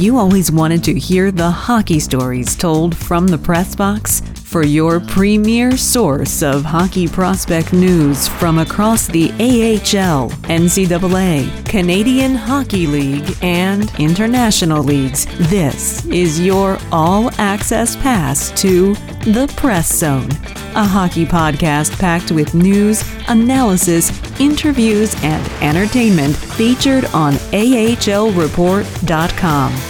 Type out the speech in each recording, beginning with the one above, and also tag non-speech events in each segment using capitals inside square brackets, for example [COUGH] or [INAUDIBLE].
you always wanted to hear the hockey stories told from the press box? For your premier source of hockey prospect news from across the AHL, NCAA, Canadian Hockey League, and international leagues, this is your all access pass to The Press Zone, a hockey podcast packed with news, analysis, interviews, and entertainment featured on AHLReport.com.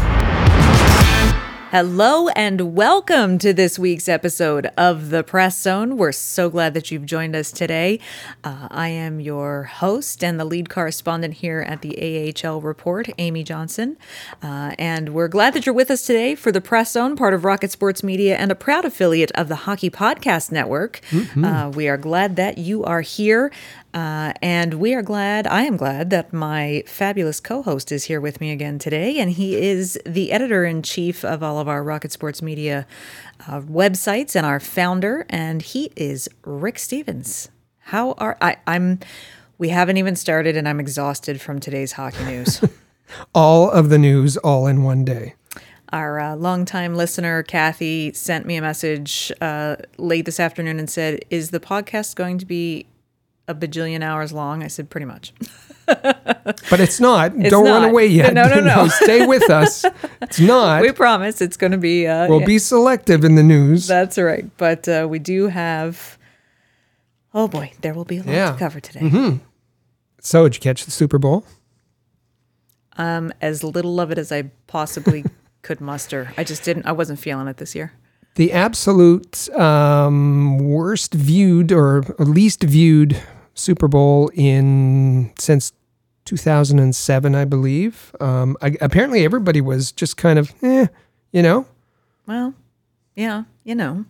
Hello and welcome to this week's episode of The Press Zone. We're so glad that you've joined us today. Uh, I am your host and the lead correspondent here at the AHL Report, Amy Johnson. Uh, and we're glad that you're with us today for The Press Zone, part of Rocket Sports Media and a proud affiliate of the Hockey Podcast Network. Mm-hmm. Uh, we are glad that you are here. Uh, and we are glad, I am glad that my fabulous co host is here with me again today. And he is the editor in chief of all of our Rocket Sports Media uh, websites and our founder. And he is Rick Stephens. How are I? I'm, we haven't even started, and I'm exhausted from today's hockey news. [LAUGHS] all of the news all in one day. Our uh, longtime listener, Kathy, sent me a message uh, late this afternoon and said, Is the podcast going to be a bajillion hours long? I said, pretty much. [LAUGHS] but it's not. It's Don't not. run away yet. No, no, no. no [LAUGHS] stay with us. It's [LAUGHS] not. We promise it's going to be. Uh, we'll yeah. be selective in the news. That's right. But uh, we do have. Oh boy, there will be a lot yeah. to cover today. Mm-hmm. So, did you catch the Super Bowl? Um, as little of it as I possibly could muster. I just didn't. I wasn't feeling it this year the absolute um, worst viewed or least viewed Super Bowl in since 2007, I believe. Um, I, apparently, everybody was just kind of, eh, you know. Well, yeah, you know.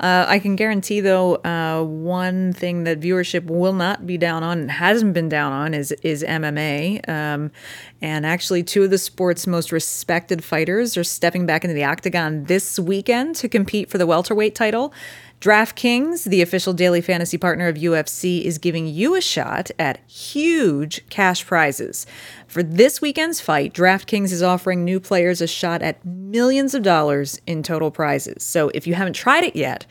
Uh, I can guarantee, though, uh, one thing that viewership will not be down on and hasn't been down on is is MMA. Um, and actually, two of the sport's most respected fighters are stepping back into the octagon this weekend to compete for the welterweight title. DraftKings, the official daily fantasy partner of UFC, is giving you a shot at huge cash prizes. For this weekend's fight, DraftKings is offering new players a shot at millions of dollars in total prizes. So if you haven't tried it yet,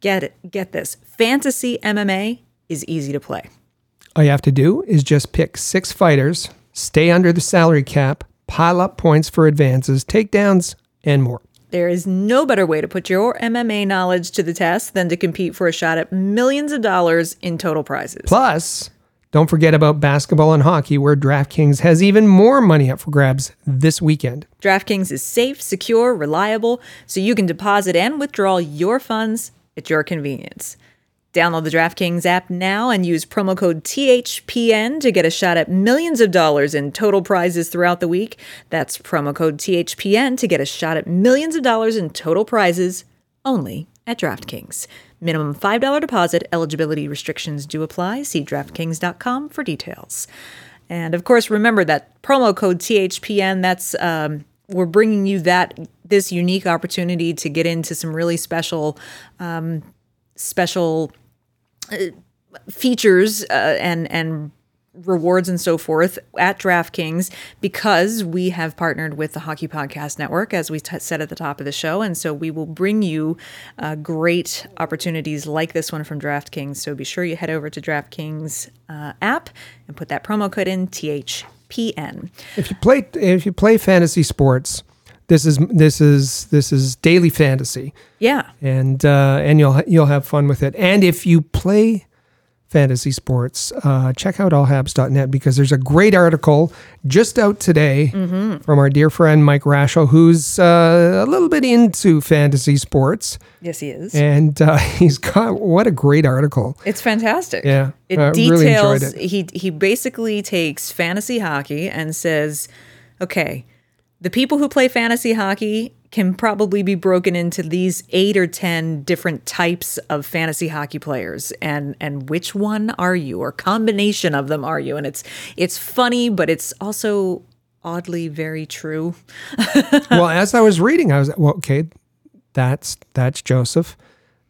get it. Get this. Fantasy MMA is easy to play. All you have to do is just pick six fighters, stay under the salary cap, pile up points for advances, takedowns, and more. There is no better way to put your MMA knowledge to the test than to compete for a shot at millions of dollars in total prizes. Plus, don't forget about basketball and hockey, where DraftKings has even more money up for grabs this weekend. DraftKings is safe, secure, reliable, so you can deposit and withdraw your funds at your convenience. Download the DraftKings app now and use promo code THPN to get a shot at millions of dollars in total prizes throughout the week. That's promo code THPN to get a shot at millions of dollars in total prizes only at DraftKings. Minimum $5 deposit, eligibility restrictions do apply. See DraftKings.com for details. And of course, remember that promo code THPN, that's um, we're bringing you that this unique opportunity to get into some really special um, special features uh, and and rewards and so forth at DraftKings because we have partnered with the Hockey Podcast Network, as we t- said at the top of the show. And so we will bring you uh, great opportunities like this one from DraftKings. So be sure you head over to DraftKings uh, app and put that promo code in THPN. If you play if you play fantasy sports, this is this is this is daily fantasy. Yeah, and uh, and you'll you'll have fun with it. And if you play fantasy sports, uh, check out allhabs.net because there's a great article just out today mm-hmm. from our dear friend Mike Rashel, who's uh, a little bit into fantasy sports. Yes, he is. And uh, [LAUGHS] he's got what a great article. It's fantastic. Yeah. It details, really it. he, he basically takes fantasy hockey and says, okay, the people who play fantasy hockey can probably be broken into these eight or ten different types of fantasy hockey players and and which one are you or combination of them are you and it's it's funny but it's also oddly very true [LAUGHS] well, as I was reading, I was well, okay. That's that's Joseph.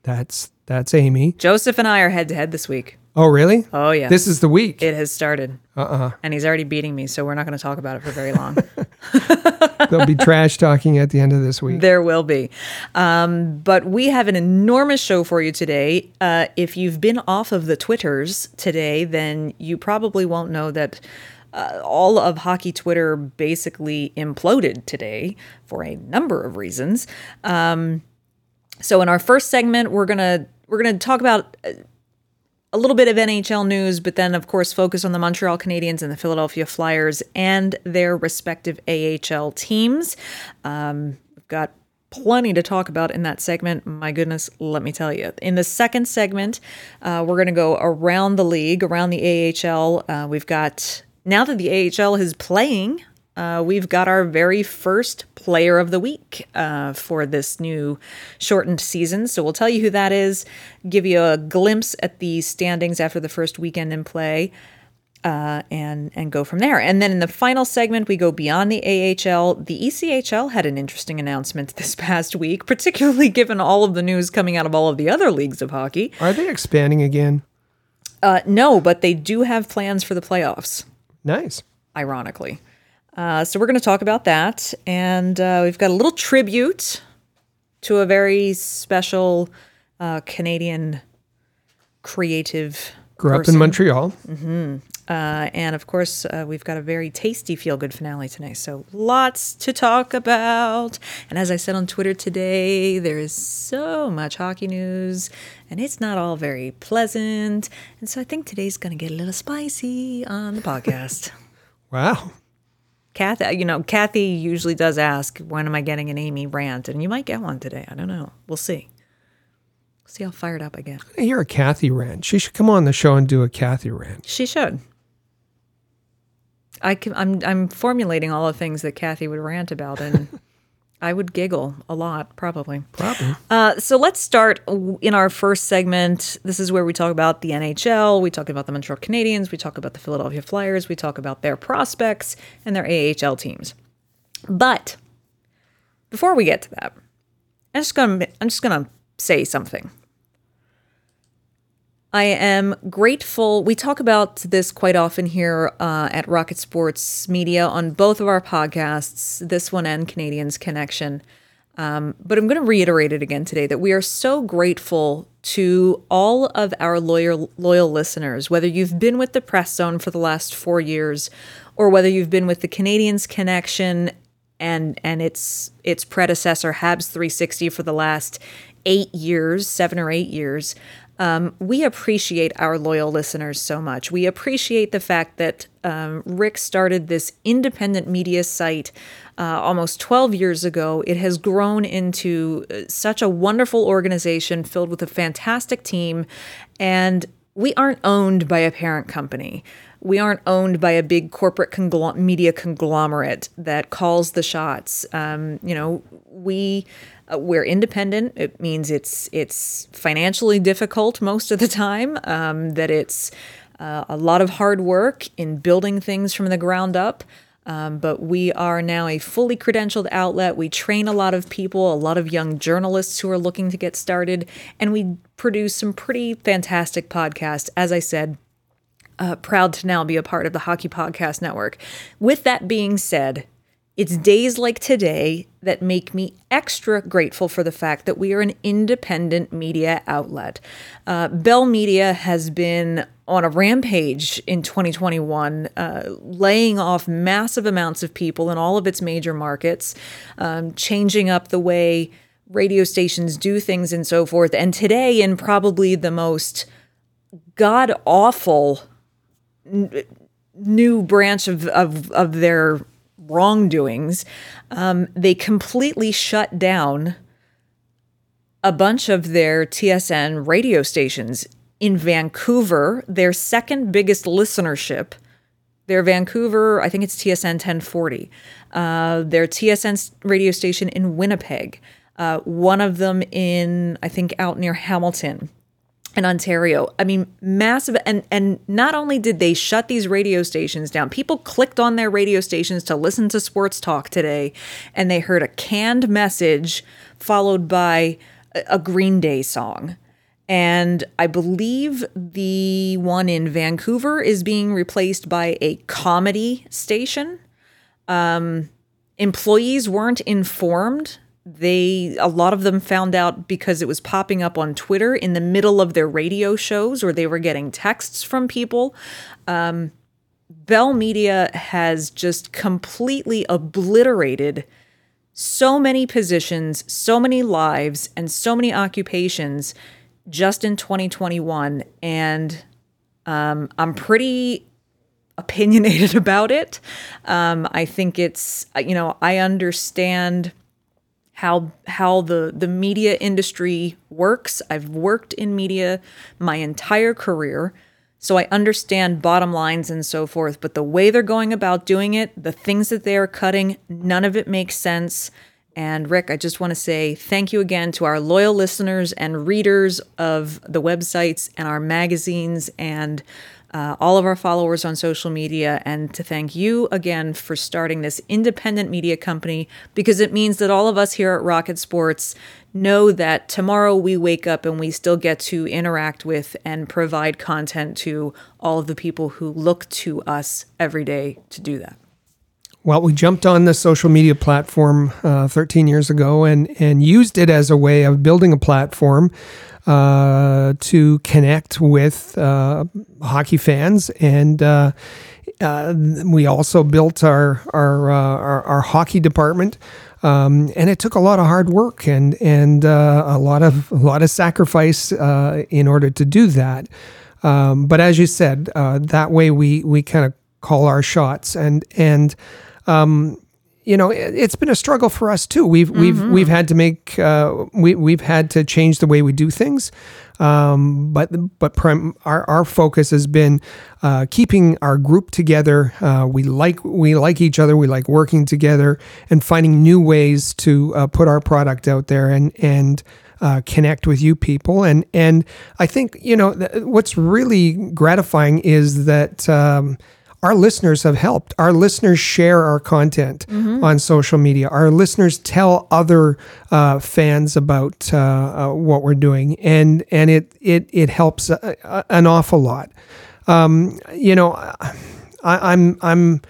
That's that's Amy. joseph and i are head to head this week Oh, really? oh yeah This is the week. it has started Uh uh and he's already beating me so we're not going to talk about it for very long [LAUGHS] There'll be trash talking at the end of this week. There will be. Um, but we have an enormous show for you today. Uh, if you've been off of the Twitters today, then you probably won't know that uh, all of hockey Twitter basically imploded today for a number of reasons. Um, so in our first segment, we're gonna we're gonna talk about uh, a little bit of NHL news, but then, of course, focus on the Montreal Canadiens and the Philadelphia Flyers and their respective AHL teams. Um, we've got plenty to talk about in that segment. My goodness, let me tell you. In the second segment, uh, we're going to go around the league, around the AHL. Uh, we've got, now that the AHL is playing, uh, we've got our very first player of the week uh, for this new shortened season. So we'll tell you who that is, give you a glimpse at the standings after the first weekend in play, uh, and and go from there. And then in the final segment, we go beyond the AHL. The ECHL had an interesting announcement [LAUGHS] this past week, particularly [LAUGHS] given all of the news coming out of all of the other leagues of hockey. Are they expanding again? Uh, no, but they do have plans for the playoffs Nice. ironically. Uh, so we're going to talk about that, and uh, we've got a little tribute to a very special uh, Canadian creative. Grew up in Montreal. Uh, and of course, uh, we've got a very tasty feel good finale tonight. So lots to talk about. And as I said on Twitter today, there is so much hockey news, and it's not all very pleasant. And so I think today's going to get a little spicy on the podcast. [LAUGHS] Wow. Kathy, you know, Kathy usually does ask, when am I getting an Amy rant? And you might get one today. I don't know. We'll see. See how fired up I get. You're a Kathy rant. She should come on the show and do a Kathy rant. She should. I can, I'm I'm formulating all the things that Kathy would rant about, and I would giggle a lot, probably. Probably. Uh, so let's start in our first segment. This is where we talk about the NHL, we talk about the Montreal Canadiens, we talk about the Philadelphia Flyers, we talk about their prospects and their AHL teams. But before we get to that, I'm just gonna I'm just gonna say something. I am grateful. We talk about this quite often here uh, at Rocket Sports Media on both of our podcasts, this one and Canadiens Connection. Um, but I'm going to reiterate it again today that we are so grateful to all of our loyal loyal listeners, whether you've been with the Press Zone for the last four years, or whether you've been with the Canadiens Connection and and its its predecessor Habs 360 for the last eight years, seven or eight years. Um, we appreciate our loyal listeners so much. We appreciate the fact that um, Rick started this independent media site uh, almost 12 years ago. It has grown into uh, such a wonderful organization filled with a fantastic team, and we aren't owned by a parent company. We aren't owned by a big corporate conglom- media conglomerate that calls the shots. Um, you know, we uh, we're independent. It means it's it's financially difficult most of the time. Um, that it's uh, a lot of hard work in building things from the ground up. Um, but we are now a fully credentialed outlet. We train a lot of people, a lot of young journalists who are looking to get started, and we produce some pretty fantastic podcasts. As I said, uh, proud to now be a part of the Hockey Podcast Network. With that being said, it's days like today that make me extra grateful for the fact that we are an independent media outlet. Uh, Bell Media has been on a rampage in 2021, uh, laying off massive amounts of people in all of its major markets, um, changing up the way radio stations do things and so forth. And today, in probably the most god awful new branch of, of, of their wrongdoings, um, they completely shut down a bunch of their TSN radio stations in Vancouver, their second biggest listenership. their Vancouver, I think it's TSN 1040, uh, their TSN radio station in Winnipeg, uh, one of them in, I think, out near Hamilton in Ontario. I mean, massive and and not only did they shut these radio stations down, people clicked on their radio stations to listen to sports talk today and they heard a canned message followed by a, Green Day song. And I believe the one in Vancouver is being replaced by a comedy station. Um, employees weren't informed they a lot of them found out because it was popping up on Twitter in the middle of their radio shows or they were getting texts from people. Um, Bell Media has just completely obliterated so many positions, so many lives, and so many occupations just in 2021. And um, I'm pretty opinionated [LAUGHS] about it. Um, I think it's, you know, I understand how how the the media industry works. I've worked in media my entire career, so I understand bottom lines and so forth, but the way they're going about doing it, the things that they are cutting, none of it makes sense. And Rick, I just want to say thank you again to our loyal listeners and readers of the websites and our magazines and uh, all of our followers on social media, and to thank you again for starting this independent media company because it means that all of us here at Rocket Sports know that tomorrow we wake up and we still get to interact with and provide content to all of the people who look to us every day to do that. Well, we jumped on the social media platform uh, 13 years ago and, and used it as a way of building a platform uh, to connect with uh, hockey fans and. Uh, uh we also built our our, our, our hockey department, um, and it took a lot of hard work and and a lot of a lot of sacrifice in order to do that. Um, but as you said, that way we we kind of call our shots and and um, you know, it, has been a struggle for us too. We've mm-hmm. we've we've had to make uh, we we've had to change the way we do things. Um, but but prim, our our focus has been uh, keeping our group together. Uh, we like we like each other. We like working together and finding new ways to uh, put our product out there and and. Uh, connect with you people and and I think you know th- what's really gratifying is that um, our listeners have helped. Our listeners share our content mm-hmm. on social media. Our listeners tell other uh, fans about uh, uh, what we're doing, and and it it it helps uh, uh, an awful lot. Um, you know, I, I'm I'm.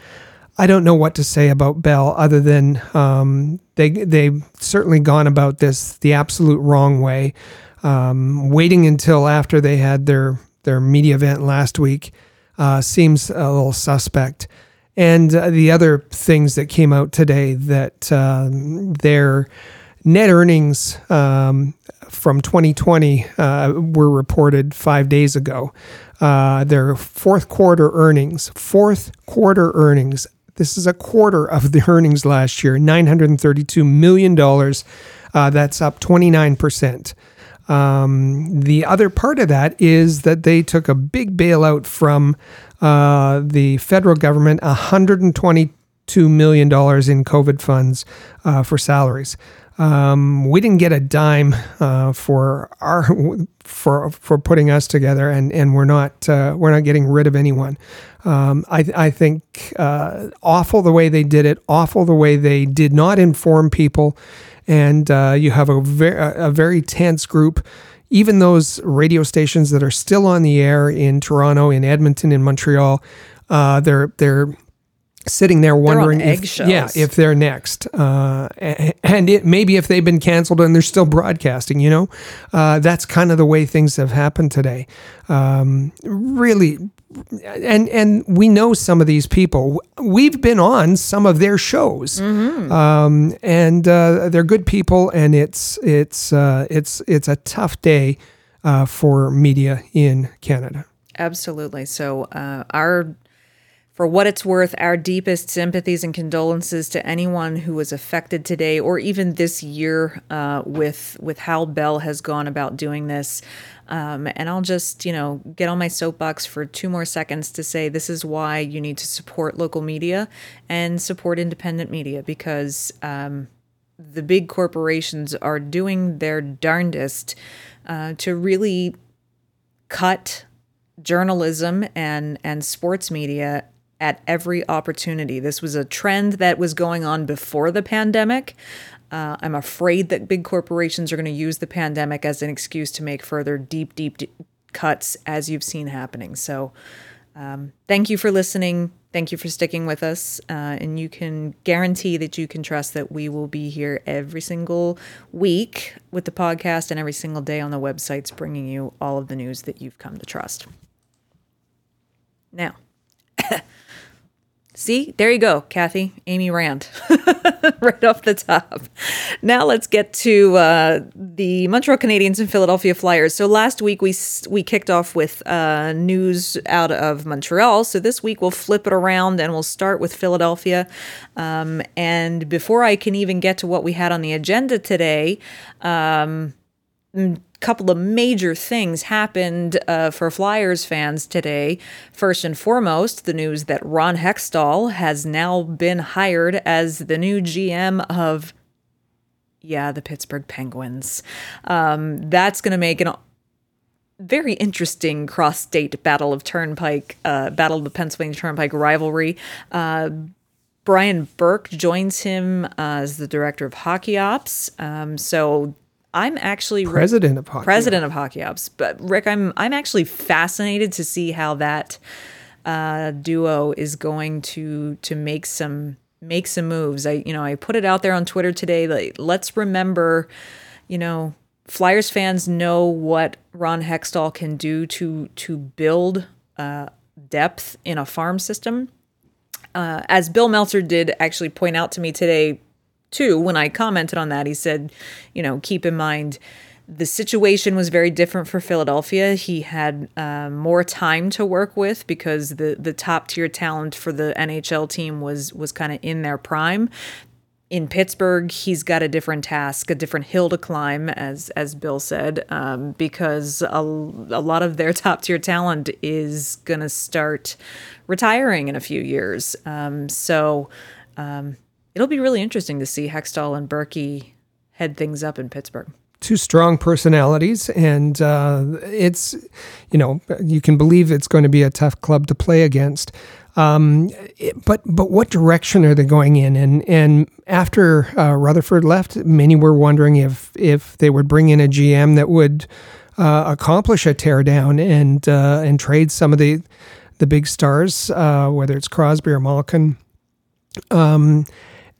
I don't know what to say about Bell other than um, they they've certainly gone about this the absolute wrong way. Um, waiting until after they had their their media event last week uh, seems a little suspect. And uh, the other things that came out today that um, their net earnings um, from 2020 uh, were reported five days ago. Uh, their fourth quarter earnings, fourth quarter earnings. This is a quarter of the earnings last year, $932 million. Uh, that's up 29%. Um, the other part of that is that they took a big bailout from uh, the federal government, $122 million in COVID funds uh, for salaries. Um, we didn't get a dime uh, for our for for putting us together, and and we're not uh, we're not getting rid of anyone. Um, I I think uh, awful the way they did it, awful the way they did not inform people and uh, you have a very a very tense group. Even those radio stations that are still on the air in Toronto, in Edmonton, in Montreal, uh, they're they're sitting there wondering if, yeah if they're next uh, and it maybe if they've been canceled and they're still broadcasting you know uh, that's kind of the way things have happened today um, really and and we know some of these people. We've been on some of their shows, mm-hmm. um, and uh, they're good people. And it's it's uh, it's it's a tough day uh, for media in Canada. Absolutely. So uh, our For what it's worth, our deepest sympathies and condolences to anyone who was affected today or even this year uh, with with how Bell has gone about doing this. Um, and I'll just, you know, get on my soapbox for two more seconds to say this is why you need to support local media and support independent media because um, the big corporations are doing their darndest uh, to really cut journalism and and sports media at every opportunity. This was a trend that was going on before the pandemic. Uh, I'm afraid that big corporations are going to use the pandemic as an excuse to make further deep, deep, deep cuts, as you've seen happening. So, um, thank you for listening. Thank you for sticking with us. Uh, and you can guarantee that you can trust that we will be here every single week with the podcast and every single day on the websites, bringing you all of the news that you've come to trust. Now, [LAUGHS] See, there you go, Kathy, Amy Rand, [LAUGHS] right off the top. Now let's get to uh, the Montreal Canadiens and Philadelphia Flyers. So last week we we kicked off with uh, news out of Montreal. So this week we'll flip it around and we'll start with Philadelphia. Um, and before I can even get to what we had on the agenda today. Um, couple of major things happened uh, for Flyers fans today. First and foremost, the news that Ron Hextall has now been hired as the new GM of, yeah, the Pittsburgh Penguins. Um, that's going to make an very interesting cross-state battle of Turnpike, uh, battle of the Pennsylvania Turnpike rivalry. Uh, Brian Burke joins him uh, as the director of hockey ops. Um, so I'm actually president of hockey president of hockey ops. But Rick, I'm I'm actually fascinated to see how that uh, duo is going to to make some make some moves. I you know I put it out there on Twitter today. Like let's remember, you know, Flyers fans know what Ron Hextall can do to to build uh, depth in a farm system. Uh, as Bill Meltzer did actually point out to me today too, when I commented on that, he said, you know, keep in mind the situation was very different for Philadelphia. He had uh, more time to work with because the the top tier talent for the NHL team was was kind of in their prime. In Pittsburgh, he's got a different task, a different hill to climb, as as Bill said, um, because a, a lot of their [LAUGHS] top tier talent is gonna start retiring in a few years. Um, so. Um, it'll be really interesting to see Hextall and Berkey head things up in Pittsburgh. Two strong personalities, and uh, it's, you know, you can believe it's going to be a tough club to play against. Um, it, but but what direction are they going in? And and after uh, Rutherford left, many were wondering if if they would bring in a GM that would uh, accomplish a teardown and uh, and trade some of the the big stars, uh, whether it's Crosby or Malkin. Um,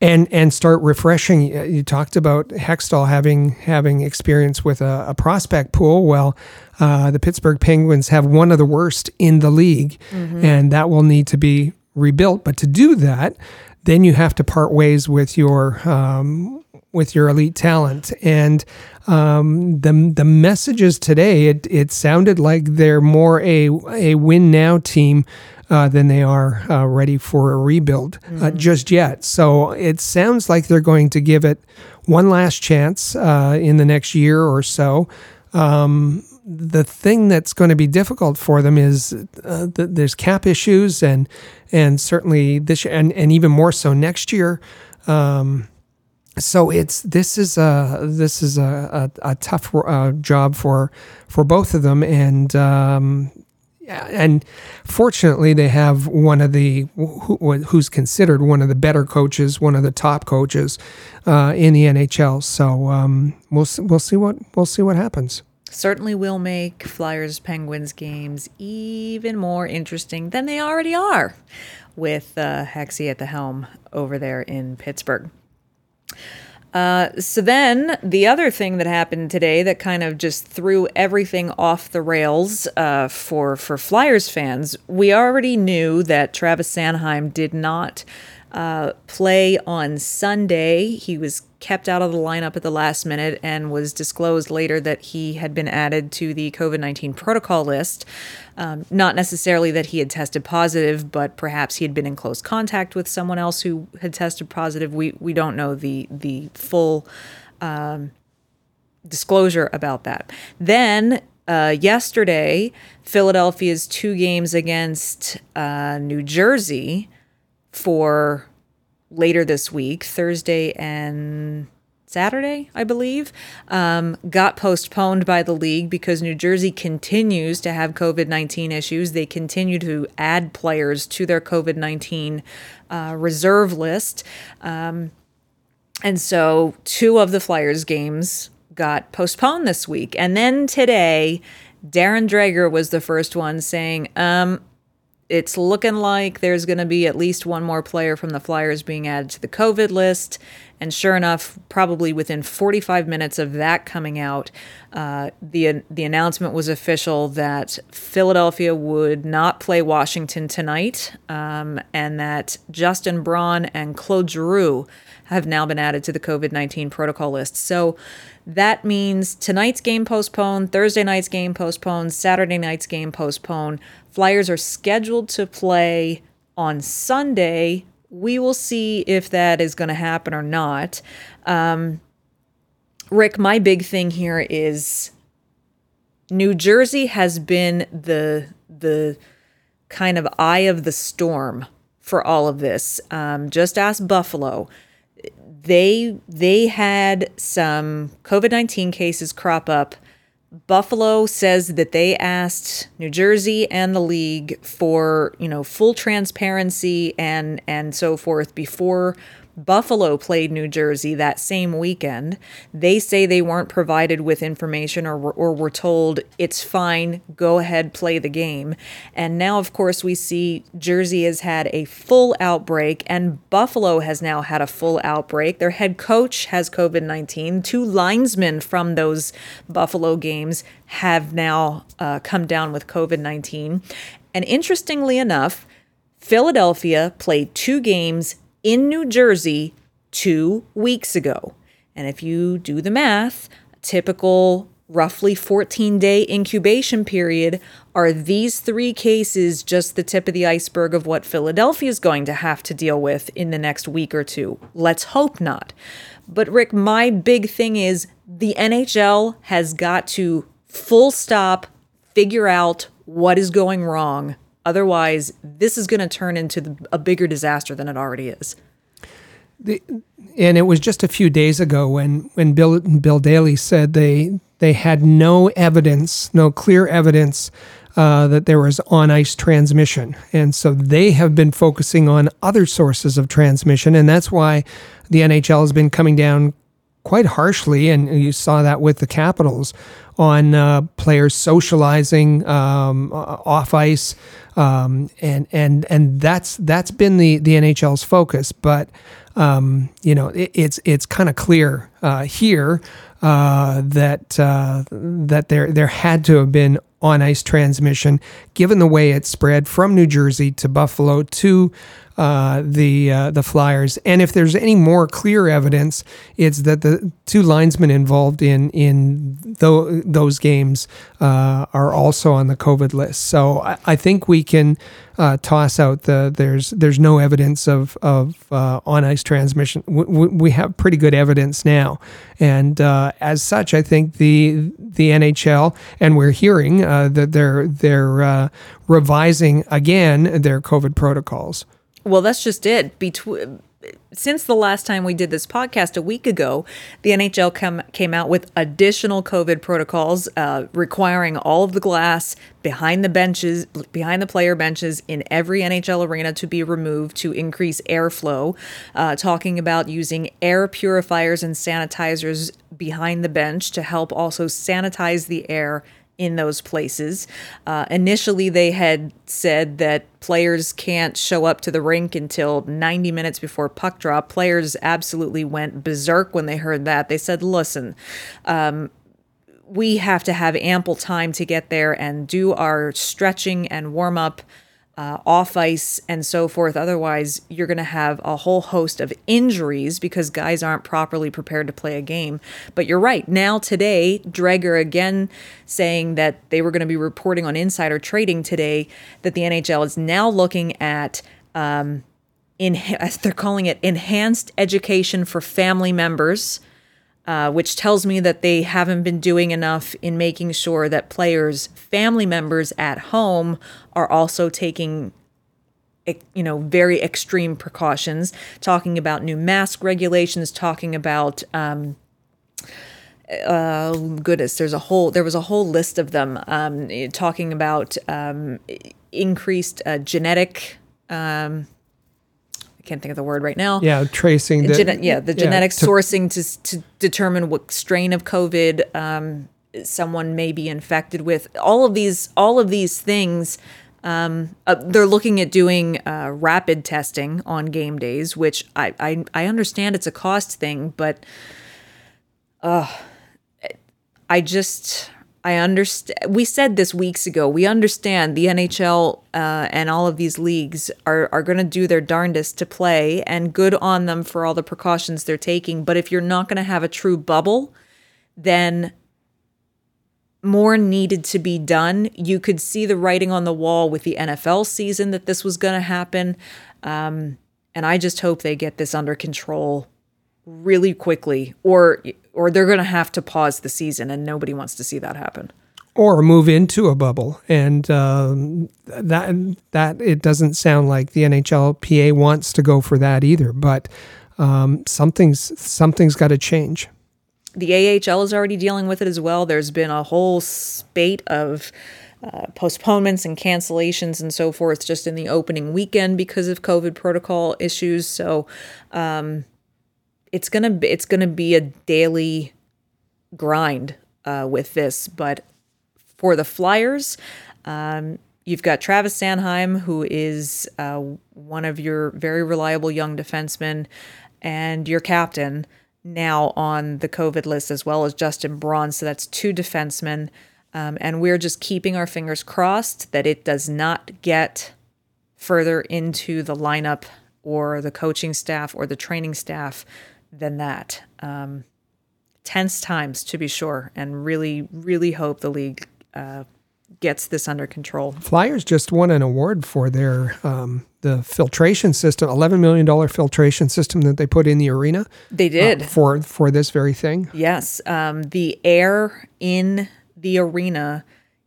and and start refreshing. You talked about Hextall having having experience with a, a prospect pool. Well, uh, the Pittsburgh Penguins have one of the worst in the league, mm-hmm. and that will need to be rebuilt. But to do that, then you have to part ways with your um, with your elite talent. And um, the the messages today, it it sounded like they're more a a win now team uh, than they are uh, ready for a rebuild uh, mm-hmm. just yet. So it sounds like they're going to give it one last chance uh, in the next year or so. Um, the thing that's going to be difficult for them is uh, that there's cap issues and and certainly this and, and even more so next year. Um, so it's this is a this is a, a, a tough uh, job for for both of them, and um, and fortunately, they have one of the who, who's considered one of the better coaches, one of the top coaches uh, in the NHL. So um, we'll we'll see what we'll see what happens. Certainly, will make Flyers Penguins games even more interesting than they already are, with uh, Hexy at the helm over there in Pittsburgh. Uh, so then the other thing that happened today that kind of just threw everything off the rails uh, for for Flyers fans, we already knew that Travis Sanheim did not uh, play on Sunday. He was kept out of the lineup at the last minute and was disclosed later that he had been added to the COVID 19 protocol list. Um, not necessarily that he had tested positive, but perhaps he had been in close contact with someone else who had tested positive. We, we don't know the, the full um, disclosure about that. Then uh, yesterday, Philadelphia's two games against uh, New Jersey for later this week, Thursday and Saturday, I believe, um, got postponed by the league because New Jersey continues to have COVID 19 issues. They continue to add players to their COVID 19 uh, reserve list. Um, and so two of the Flyers games got postponed this week. And then today, Darren Dreger was the first one saying, um, it's looking like there's going to be at least one more player from the Flyers being added to the COVID list. And sure enough, probably within 45 minutes of that coming out, uh, the the announcement was official that Philadelphia would not play Washington tonight, um, and that Justin Braun and Claude Giroux have now been added to the COVID 19 protocol list. So that means tonight's game postponed, Thursday night's game postponed, Saturday night's game postponed. Flyers are scheduled to play on Sunday. We will see if that is going to happen or not. Um, Rick, my big thing here is New Jersey has been the the kind of eye of the storm for all of this. Um, just ask Buffalo. They they had some COVID nineteen cases crop up Buffalo says that they asked New Jersey and the league for, you know, full transparency and and so forth before Buffalo played New Jersey that same weekend. They say they weren't provided with information or, or were told it's fine, go ahead, play the game. And now, of course, we see Jersey has had a full outbreak and Buffalo has now had a full outbreak. Their head coach has COVID 19. Two linesmen from those Buffalo games have now uh, come down with COVID 19. And interestingly enough, Philadelphia played two games in New Jersey two weeks ago. And if you do the math, typical roughly 14 day incubation period, are these three cases just the tip of the iceberg of what Philadelphia is going to have to deal with in the next week or two? Let's hope not. But Rick, my big thing is the NHL has got to full stop figure out what is going wrong Otherwise, this is going to turn into the, a bigger disaster than it already is. The, and it was just a few days ago when when Bill Bill Daly said they they had no evidence, no clear evidence uh, that there was on ice transmission, and so they have been focusing on other sources of transmission, and that's why the NHL has been coming down quite harshly, and you saw that with the Capitals on uh, players socializing um, off ice, um, and and and that's that's been the the NHL's focus. But um, you know, it, it's it's kind of clear uh, here uh, that uh, that there there had to have been on ice transmission, given the way it spread from New Jersey to Buffalo to uh, the uh, the Flyers. And if there's any more clear evidence, it's that the two linesmen involved in in th- those games uh, are also on the COVID list. So I, I think we can uh, toss out the there's there's no evidence of of uh, on ice transmission. We, we, have pretty good evidence now, and uh, as such, I think the the NHL and we're hearing that they're they're revising again their COVID protocols. Well, that's just it. Between since the last time we did this podcast a week ago, the NHL come, came out with additional COVID protocols uh, requiring all of the glass behind the benches, behind the player benches in every NHL arena to be removed to increase airflow. Uh, talking about using air purifiers and sanitizers behind the bench to help also sanitize the air in those places. Uh, initially, they had said that players can't show up to the rink until 90 minutes before puck drop. Players absolutely went berserk when they heard that. They said, listen, um, we have to have ample time to get there and do our stretching and warm up uh, off ice and so forth. Otherwise, you're going to have a whole host of injuries because guys aren't properly prepared to play a game. But you're right. Now, today, Dreger again saying that they were going to be reporting on insider trading today that the NHL is now looking at. Um, in, [LAUGHS] they're calling it, enhanced education for family members, uh, which tells me that they haven't been doing enough in making sure that players' family members at home are also taking you know very extreme precautions. Talking about new mask regulations talking about um, uh, goodness there's a whole there was a whole list of them um, talking about um, increased uh, genetic um, I can't think of the word right now. Yeah, tracing the Gene- yeah the genetic to, sourcing to to determine what strain of COVID um, someone may be infected with. All of these all of these things. Um, uh, they're looking at doing uh, rapid testing on game days, which I, I I understand it's a cost thing, but uh, I just I understand. We said this weeks ago. We understand the NHL uh, and all of these leagues are are going to do their darndest to play, and good on them for all the precautions they're taking. But if you're not going to have a true bubble, then more needed to be done. You could see the writing on the wall with the NFL season that this was going to happen, um, and I just hope they get this under control really quickly, or or they're going to have to pause the season, and nobody wants to see that happen. Or move into a bubble, and um, that that it doesn't sound like the NHLPA wants to go for that either. But um, something's something's got to change. The AHL is already dealing with it as well. There's been a whole spate of uh, postponements and cancellations and so forth just in the opening weekend because of COVID protocol issues. So um, it's gonna be, it's gonna be a daily grind uh, with this. But for the Flyers, um, you've got Travis Sanheim, who is uh, one of your very reliable young defensemen, and your captain now on the COVID list, as well as Justin Braun. So that's two defensemen. Um, and we're just keeping our fingers crossed that it does not get further into the lineup or the coaching staff or the training staff than that. Um, tense times, to be sure, and really, really hope the league uh, gets this under control. Flyers just won an award for their um, the filtration system, eleven million dollar filtration system that they put in the arena. They uh, did uh, for for this very thing. Yes, um, the air in the arena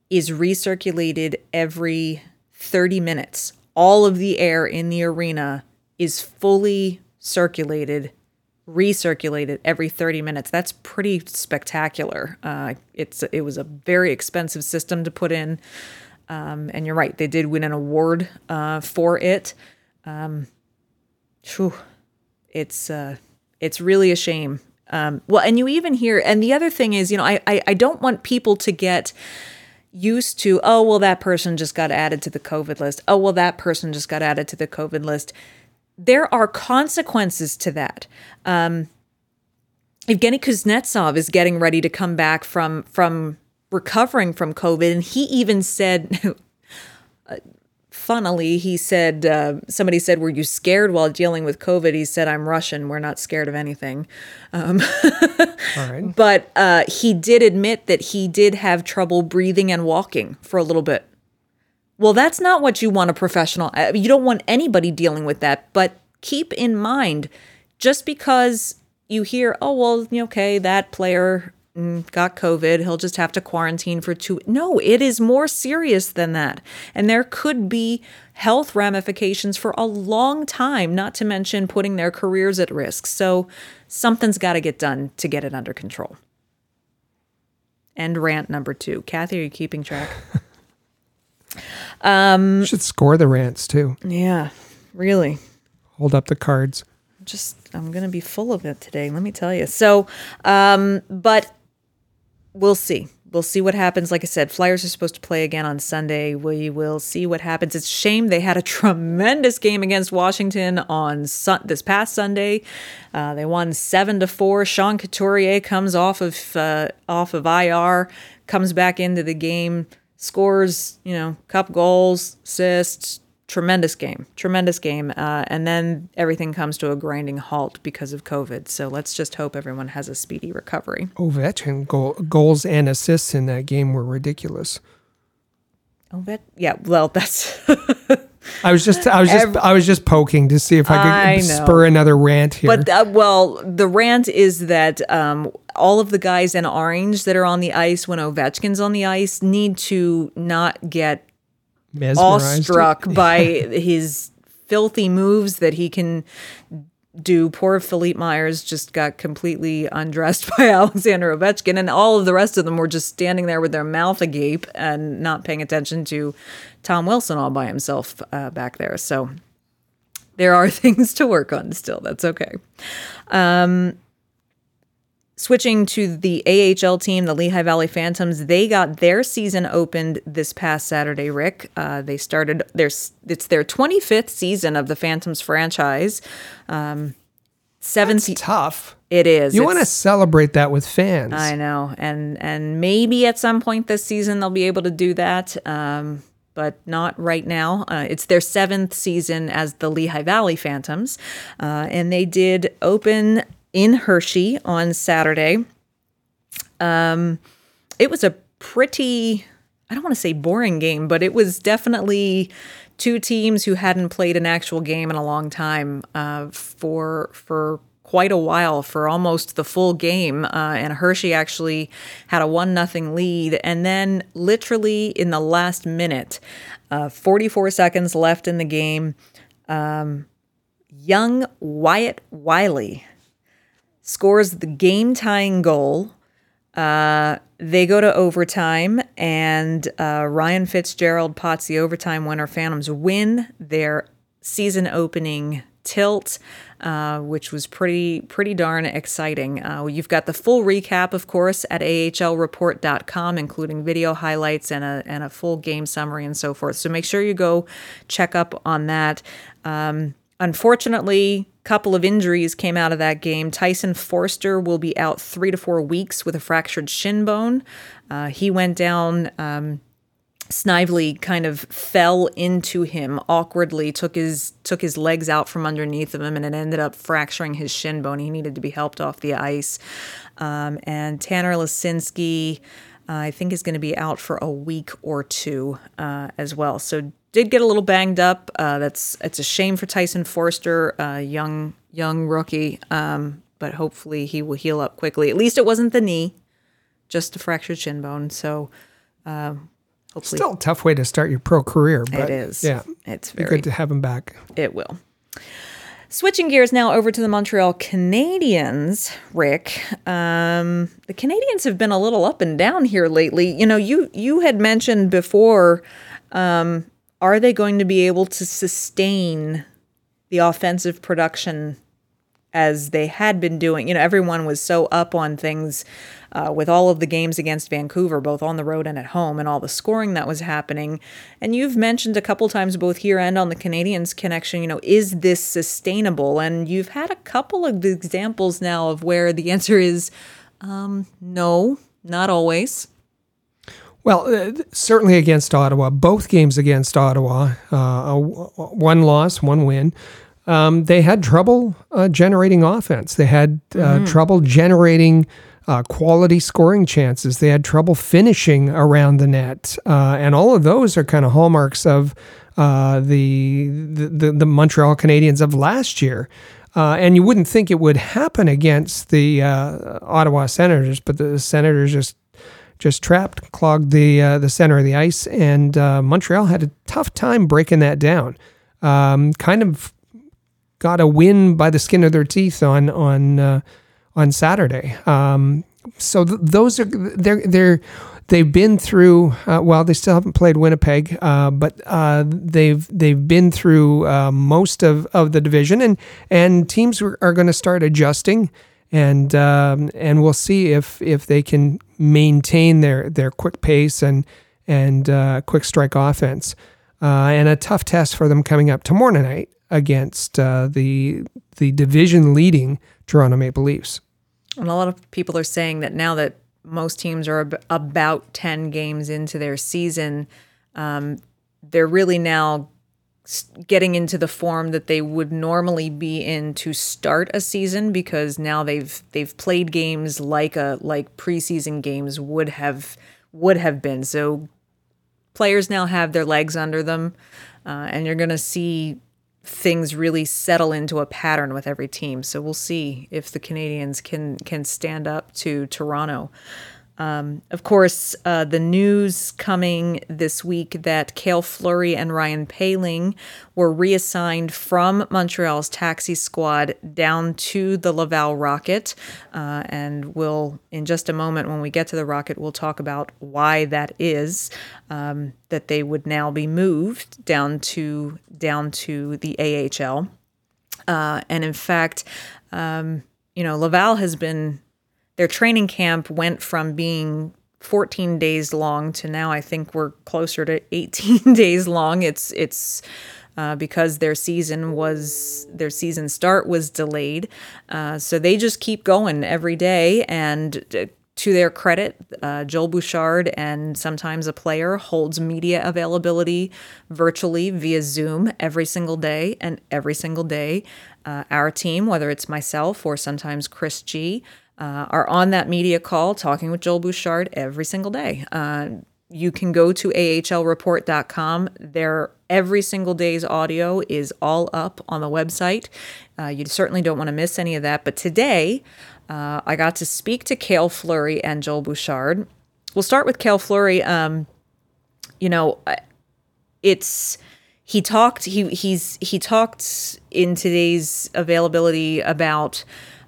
is recirculated every thirty minutes. All of the air in the arena is fully circulated recirculated every 30 minutes. That's pretty spectacular. Uh, it's it was a very expensive system to put in, um, and you're right. They did win an award uh, for it. Um, whew, it's uh, it's really a shame. Um, well, and you even hear, and the other thing is, you know, I, I I don't want people to get used to, oh well, that person just got added to the COVID list. Oh well, that person just got added to the COVID list there are consequences to that. Um, Evgeny Kuznetsov is getting ready to come back from from recovering from COVID, and he even said, [LAUGHS] uh, funnily, he said uh, somebody said, "Were you scared while dealing with COVID?" He said, "I'm Russian. We're not scared of anything." Um, [LAUGHS] But uh, he did admit that he did have trouble breathing and walking for a little bit. Well, that's not what you want a professional. Uh, you don't want anybody dealing with that. But keep in mind, just because you hear, oh, well, okay, that player mm, got COVID, he'll just have to quarantine for two. No, it is more serious than that. And there could be health ramifications for a long time, not to mention putting their careers at risk. So something's got to get done to get it under control. End rant number two. Kathy, are you keeping track? [LAUGHS] Um, you should score the rants too. Yeah, really. Hold up the cards. Just, I'm going to be full of it today. Let me tell you. So, um, but we'll see. We'll see what happens. Like I said, Flyers are supposed to play again on Sunday. We will see what happens. It's a shame they had a [LAUGHS] tremendous game against Washington on sun- this past Sunday. Uh, they won seven to four. Sean Couturier comes off of uh, off of IR, comes back into the game scores, you know, cup goals, assists, tremendous game, tremendous game. Uh, and then everything comes to a grinding halt because of COVID. So let's just hope everyone has a speedy recovery. Ovechkin goal, goals and assists in that game were ridiculous. That yeah. Well, that's. [LAUGHS] I was just I was just Ev- I was just poking to see if I could I spur another rant here. But uh, well, the rant is that um, all of the guys in orange that are on the ice when Ovechkin's on the ice need to not get Mesmerized. awestruck [LAUGHS] by his filthy moves that he can do. Poor Philippe Myers just got completely undressed [LAUGHS] by Alexander Ovechkin, and all of the rest of them were just standing there with their mouth agape and not paying attention to Tom Wilson all by himself uh, back there. So there are [LAUGHS] things to work on still. That's okay. Um, switching to the AHL team, the Lehigh Valley Phantoms, they got their season opened this past Saturday. Rick, uh, they started their it's their 25th season of the Phantoms franchise. Um, seventh, It's tough. it is. You want to celebrate that with fans. I know, and and maybe at some point this season they'll be able to do that, um, but not right now. Uh, it's their seventh season as the Lehigh Valley Phantoms, uh, and they did open in Hershey on Saturday. Um, it was a pretty. I don't want to say boring game, but it was definitely two teams who hadn't played an actual game in a long time uh, for for quite a while for almost the full game. Uh, and Hershey actually had a one nothing lead, and then literally in the last minute, uh, 44 seconds left in the game, um, young Wyatt Wiley scores the game tying goal. Uh, they go to overtime, and uh, Ryan Fitzgerald pots the overtime winner. Phantoms win their season opening tilt, uh, which was pretty pretty darn exciting. Uh, you've got the full recap, of course, at ahlreport.com, including video highlights and a and a full game summary and so forth. So make sure you go check up on that. Um, unfortunately, a couple of injuries came out of that game. Tyson Foerster will be out three to four weeks with a fractured shin bone. Uh, he went down. Um, Snively kind of fell into him awkwardly, took his took his legs out from underneath of him, and it ended up fracturing his shin bone. He needed to be helped off the ice. Um, and Tanner Laczynski, uh, I think, is going to be out for a week or two uh, as well. So did get a little banged up. Uh, that's it's a shame for Tyson Foerster, uh, young young rookie, um, but hopefully he will heal up quickly. At least it wasn't the knee, just a fractured shin bone. So. Um, hopefully Still a tough way to start your pro career, but it is. yeah, It's very good to have him back. it will. Switching gears now over to the Montreal Canadiens, Rick. Um, the Canadiens have been a little up and down here lately. You know, you you had mentioned before, um, are they going to be able to sustain the offensive production as they had been doing? You know, everyone was so up on things uh, with all of the games against Vancouver, both on the road and at home, and all the scoring that was happening. And you've mentioned a couple times, both here and on the Canadiens Connection, you know, is this sustainable? And you've had a couple of examples now of where the answer is um, no, not always. Well, uh, certainly against Ottawa, both games against Ottawa, uh, one loss, one win. Um, they had trouble uh, generating offense. They had uh, trouble generating uh, quality scoring chances. They had trouble finishing around the net, uh, and all of those are kind of hallmarks of uh, the, the the Montreal Canadiens of last year. Uh, and you wouldn't think it would happen against the uh, Ottawa Senators, but the Senators just just trapped, clogged the uh, the center of the ice, and uh, Montreal had a tough time breaking that down. Um, kind of got a win by the skin of their teeth on on uh, on Saturday. Um, so th- those are they're they're they've been through. Uh, well, they still haven't played Winnipeg, uh, but uh, they've they've been through uh, most of, of the division, and and teams are, going to start adjusting, and um, and we'll see if if they can maintain their their quick pace and and uh, quick strike offense. Uh, and a tough test for them coming up tomorrow night against uh, the the division leading Toronto Maple Leafs. And a lot of people are saying that now that most teams are ab- about 10 games into their season, um, they're really now getting into the form that they would normally be in to start a season because now they've they've played games like a like preseason games would have would have been. So players now have their legs under them, uh, and you're going to see things really settle into a pattern with every team. So we'll see if the Canadiens can can stand up to Toronto. Um, of course, uh, the news coming this week that Cale Fleury and Ryan Poehling were reassigned from Montreal's taxi squad down to the Laval Rocket. Uh, and we'll, in just a moment, when we get to the Rocket, we'll talk about why that is. Um, that they would now be moved down to down to the AHL. Uh, and in fact, um, you know, Laval has been their training camp went from being 14 days long to now I think we're closer to 18 [LAUGHS] days long. It's it's uh, because their season was their season start was delayed, uh, so they just keep going every day. And uh, to their credit, uh, Joel Bouchard and sometimes a player holds media availability virtually via Zoom every single day, and every single day, uh, our team, whether it's myself or sometimes Chris G uh, are on that media call talking with Joel Bouchard every single day. Uh, you can go to ahlreport.com. There, every single day's audio is all up on the website. Uh, you certainly don't want to miss any of that. But today, uh, I got to speak to Cale Fleury and Joel Bouchard. We'll start with Cale Fleury. Um, you know, it's he talked he he's he talked in today's availability about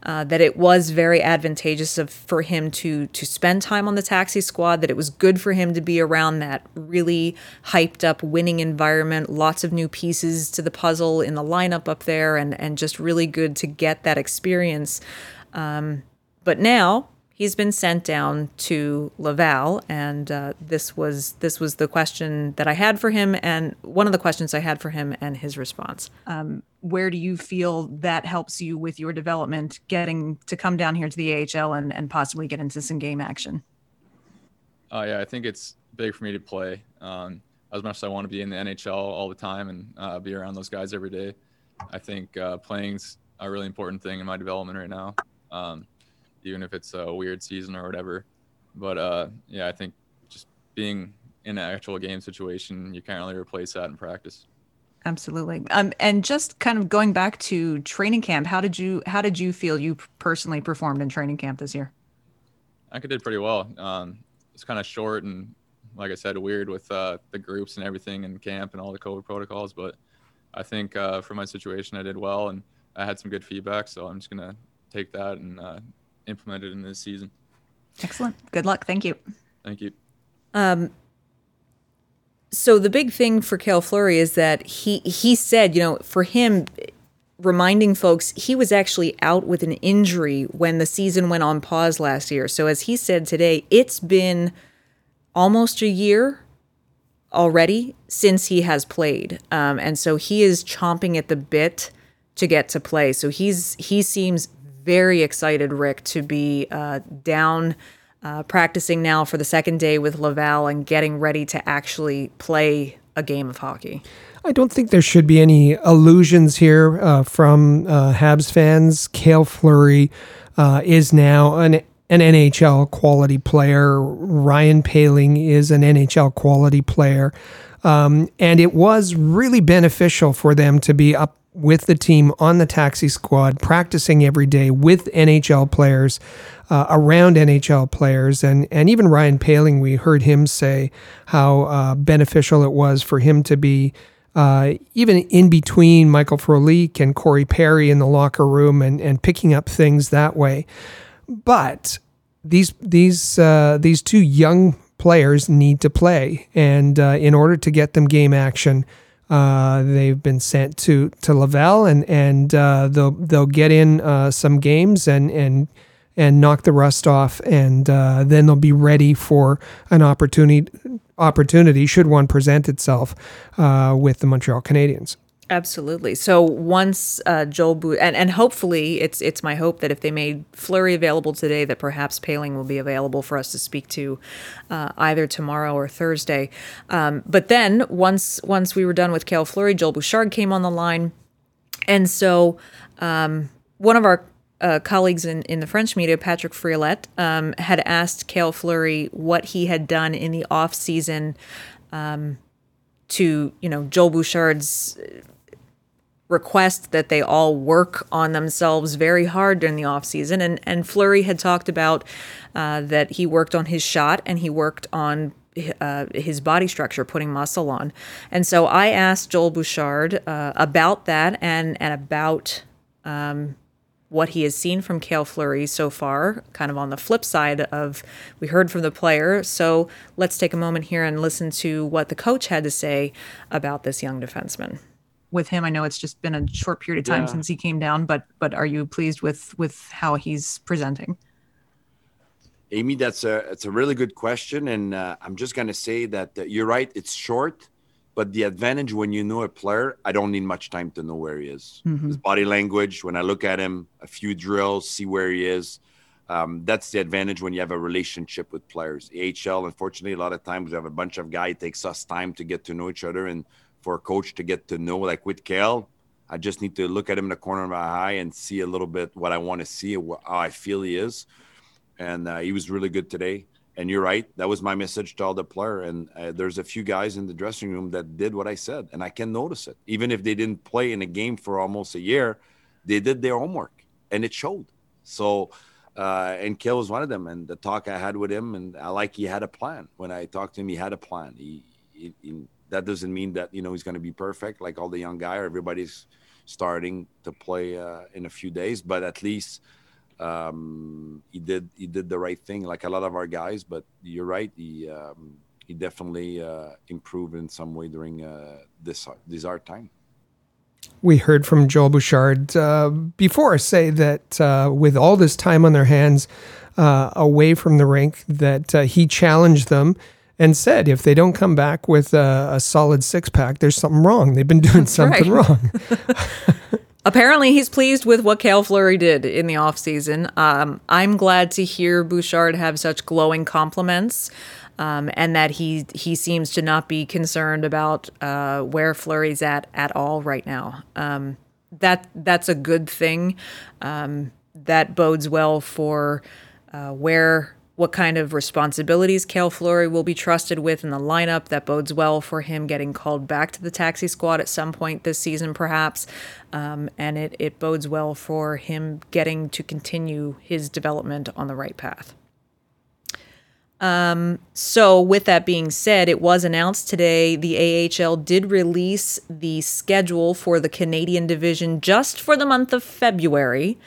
uh, that it was very advantageous of, for him to to spend time on the taxi squad. That it was good for him to be around that really hyped up winning environment. Lots of new pieces to the puzzle in the lineup up there, and and just really good to get that experience. Um, but now he's been sent down to Laval, and uh, this was this was the question that I had for him, and one of the questions I had for him, and his response. Um, where do you feel that helps you with your development, getting to come down here to the AHL and, and possibly get into some game action? Oh uh, yeah, I think it's big for me to play. Um, as much as I want to be in the NHL all the time and uh, be around those guys every day, I think uh, playing's a really important thing in my development right now. Um, even if it's a weird season or whatever. But uh, yeah, I think just being in an actual game situation, you can't really replace that in practice. Absolutely. Um, and just kind of going back to training camp, how did you how did you feel you personally performed in training camp this year? I did pretty well. Um, it's kind of short and, like I said, weird with uh, the groups and everything in camp and all the COVID protocols. But I think uh, for my situation, I did well and I had some good feedback. So I'm just gonna take that and uh, implemented in this season. Excellent. Good luck. Thank you. Thank you. Um, so the big thing for Cale Fleury is that he he said, you know, for him, reminding folks he was actually out with an injury when the season went on pause last year. So as he said today, it's been almost a year already since he has played, um, and so he is chomping at the bit to get to play. So he's he seems very excited, Rick, to be uh, down uh, practicing now for the second day with Laval and getting ready to actually play a game of hockey. I don't think there should be any illusions here uh, from uh, Habs fans. Cale Fleury uh, is now an an NHL quality player. Ryan Poehling is an NHL quality player. Um, and it was really beneficial for them to be up with the team on the taxi squad, practicing every day with NHL players, uh, around NHL players, and and even Ryan Poehling, we heard him say how uh, beneficial it was for him to be. Uh, even in between Michael Frolik and Corey Perry in the locker room and, and picking up things that way. But these these uh, these two young players need to play, and uh, in order to get them game action, uh, they've been sent to to Laval, and and uh, they'll they'll get in uh, some games and and and knock the rust off, and uh, then they'll be ready for an opportunity opportunity should one present itself uh, with the Montreal Canadiens. Absolutely. So once uh, Joel Bou- and and hopefully it's it's my hope that if they made Fleury available today, that perhaps Poehling will be available for us to speak to uh, either tomorrow or Thursday. Um, but then once once we were done with Cale Fleury, Joel Bouchard came on the line, and so um, one of our uh, colleagues in, in the French media, Patrick Friolet, um, had asked Cale Fleury what he had done in the off season um, to you know Joel Bouchard's request that they all work on themselves very hard during the off season. And and Fleury had talked about uh, that he worked on his shot and he worked on uh, his body structure, putting muscle on. And so I asked Joel Bouchard uh, about that and and about. Um, what he has seen from Cale Fleury so far, kind of on the flip side of we heard from the player. So let's take a moment here and listen to what the coach had to say about this young defenseman with him. I know it's just been a short period of time yeah. since he came down, but but are you pleased with with how he's presenting? Amy, that's a it's a really good question, and uh, I'm just gonna say that uh, you're right. It's short, but the advantage when you know a player, I don't need much time to know where he is. Mm-hmm. His body language, when I look at him, a few drills, see where he is. Um, that's the advantage when you have a relationship with players. AHL, unfortunately, a lot of times we have a bunch of guys. It takes us time to get to know each other and for a coach to get to know. Like with Cale, I just need to look at him in the corner of my eye and see a little bit what I want to see, how I feel he is. And uh, he was really good today. And you're right. That was my message to all the player. And uh, there's a few guys in the dressing room that did what I said, and I can notice it. Even if they didn't play in a game for almost a year, they did their homework, and it showed. So, uh, and Cale was one of them. And the talk I had with him, and I like he had a plan. When I talked to him, he had a plan. He, he, he that doesn't mean that you know he's going to be perfect like all the young guy or everybody's starting to play uh, in a few days but at least um, he did he did the right thing like a lot of our guys but you're right he um, he definitely uh, improved in some way during uh, this this hard time. We heard from Joel Bouchard uh, before say that uh, with all this time on their hands uh, away from the rink, that uh, he challenged them and said if they don't come back with a, a solid six pack, there's something wrong. They've been doing That's something right. wrong. [LAUGHS] [LAUGHS] Apparently, he's pleased with what Cale Fleury did in the offseason. Um, I'm glad to hear Bouchard have such glowing compliments. Um, and that he he seems to not be concerned about uh, where Fleury's at at all right now. Um, that that's a good thing. Um, that bodes well for uh, where what kind of responsibilities Cale Fleury will be trusted with in the lineup. That bodes well for him getting called back to the taxi squad at some point this season, perhaps. Um, and it, it bodes well for him getting to continue his development on the right path. Um, so, with that being said, it was announced today the AHL did release the schedule for the Canadian division just for the month of February.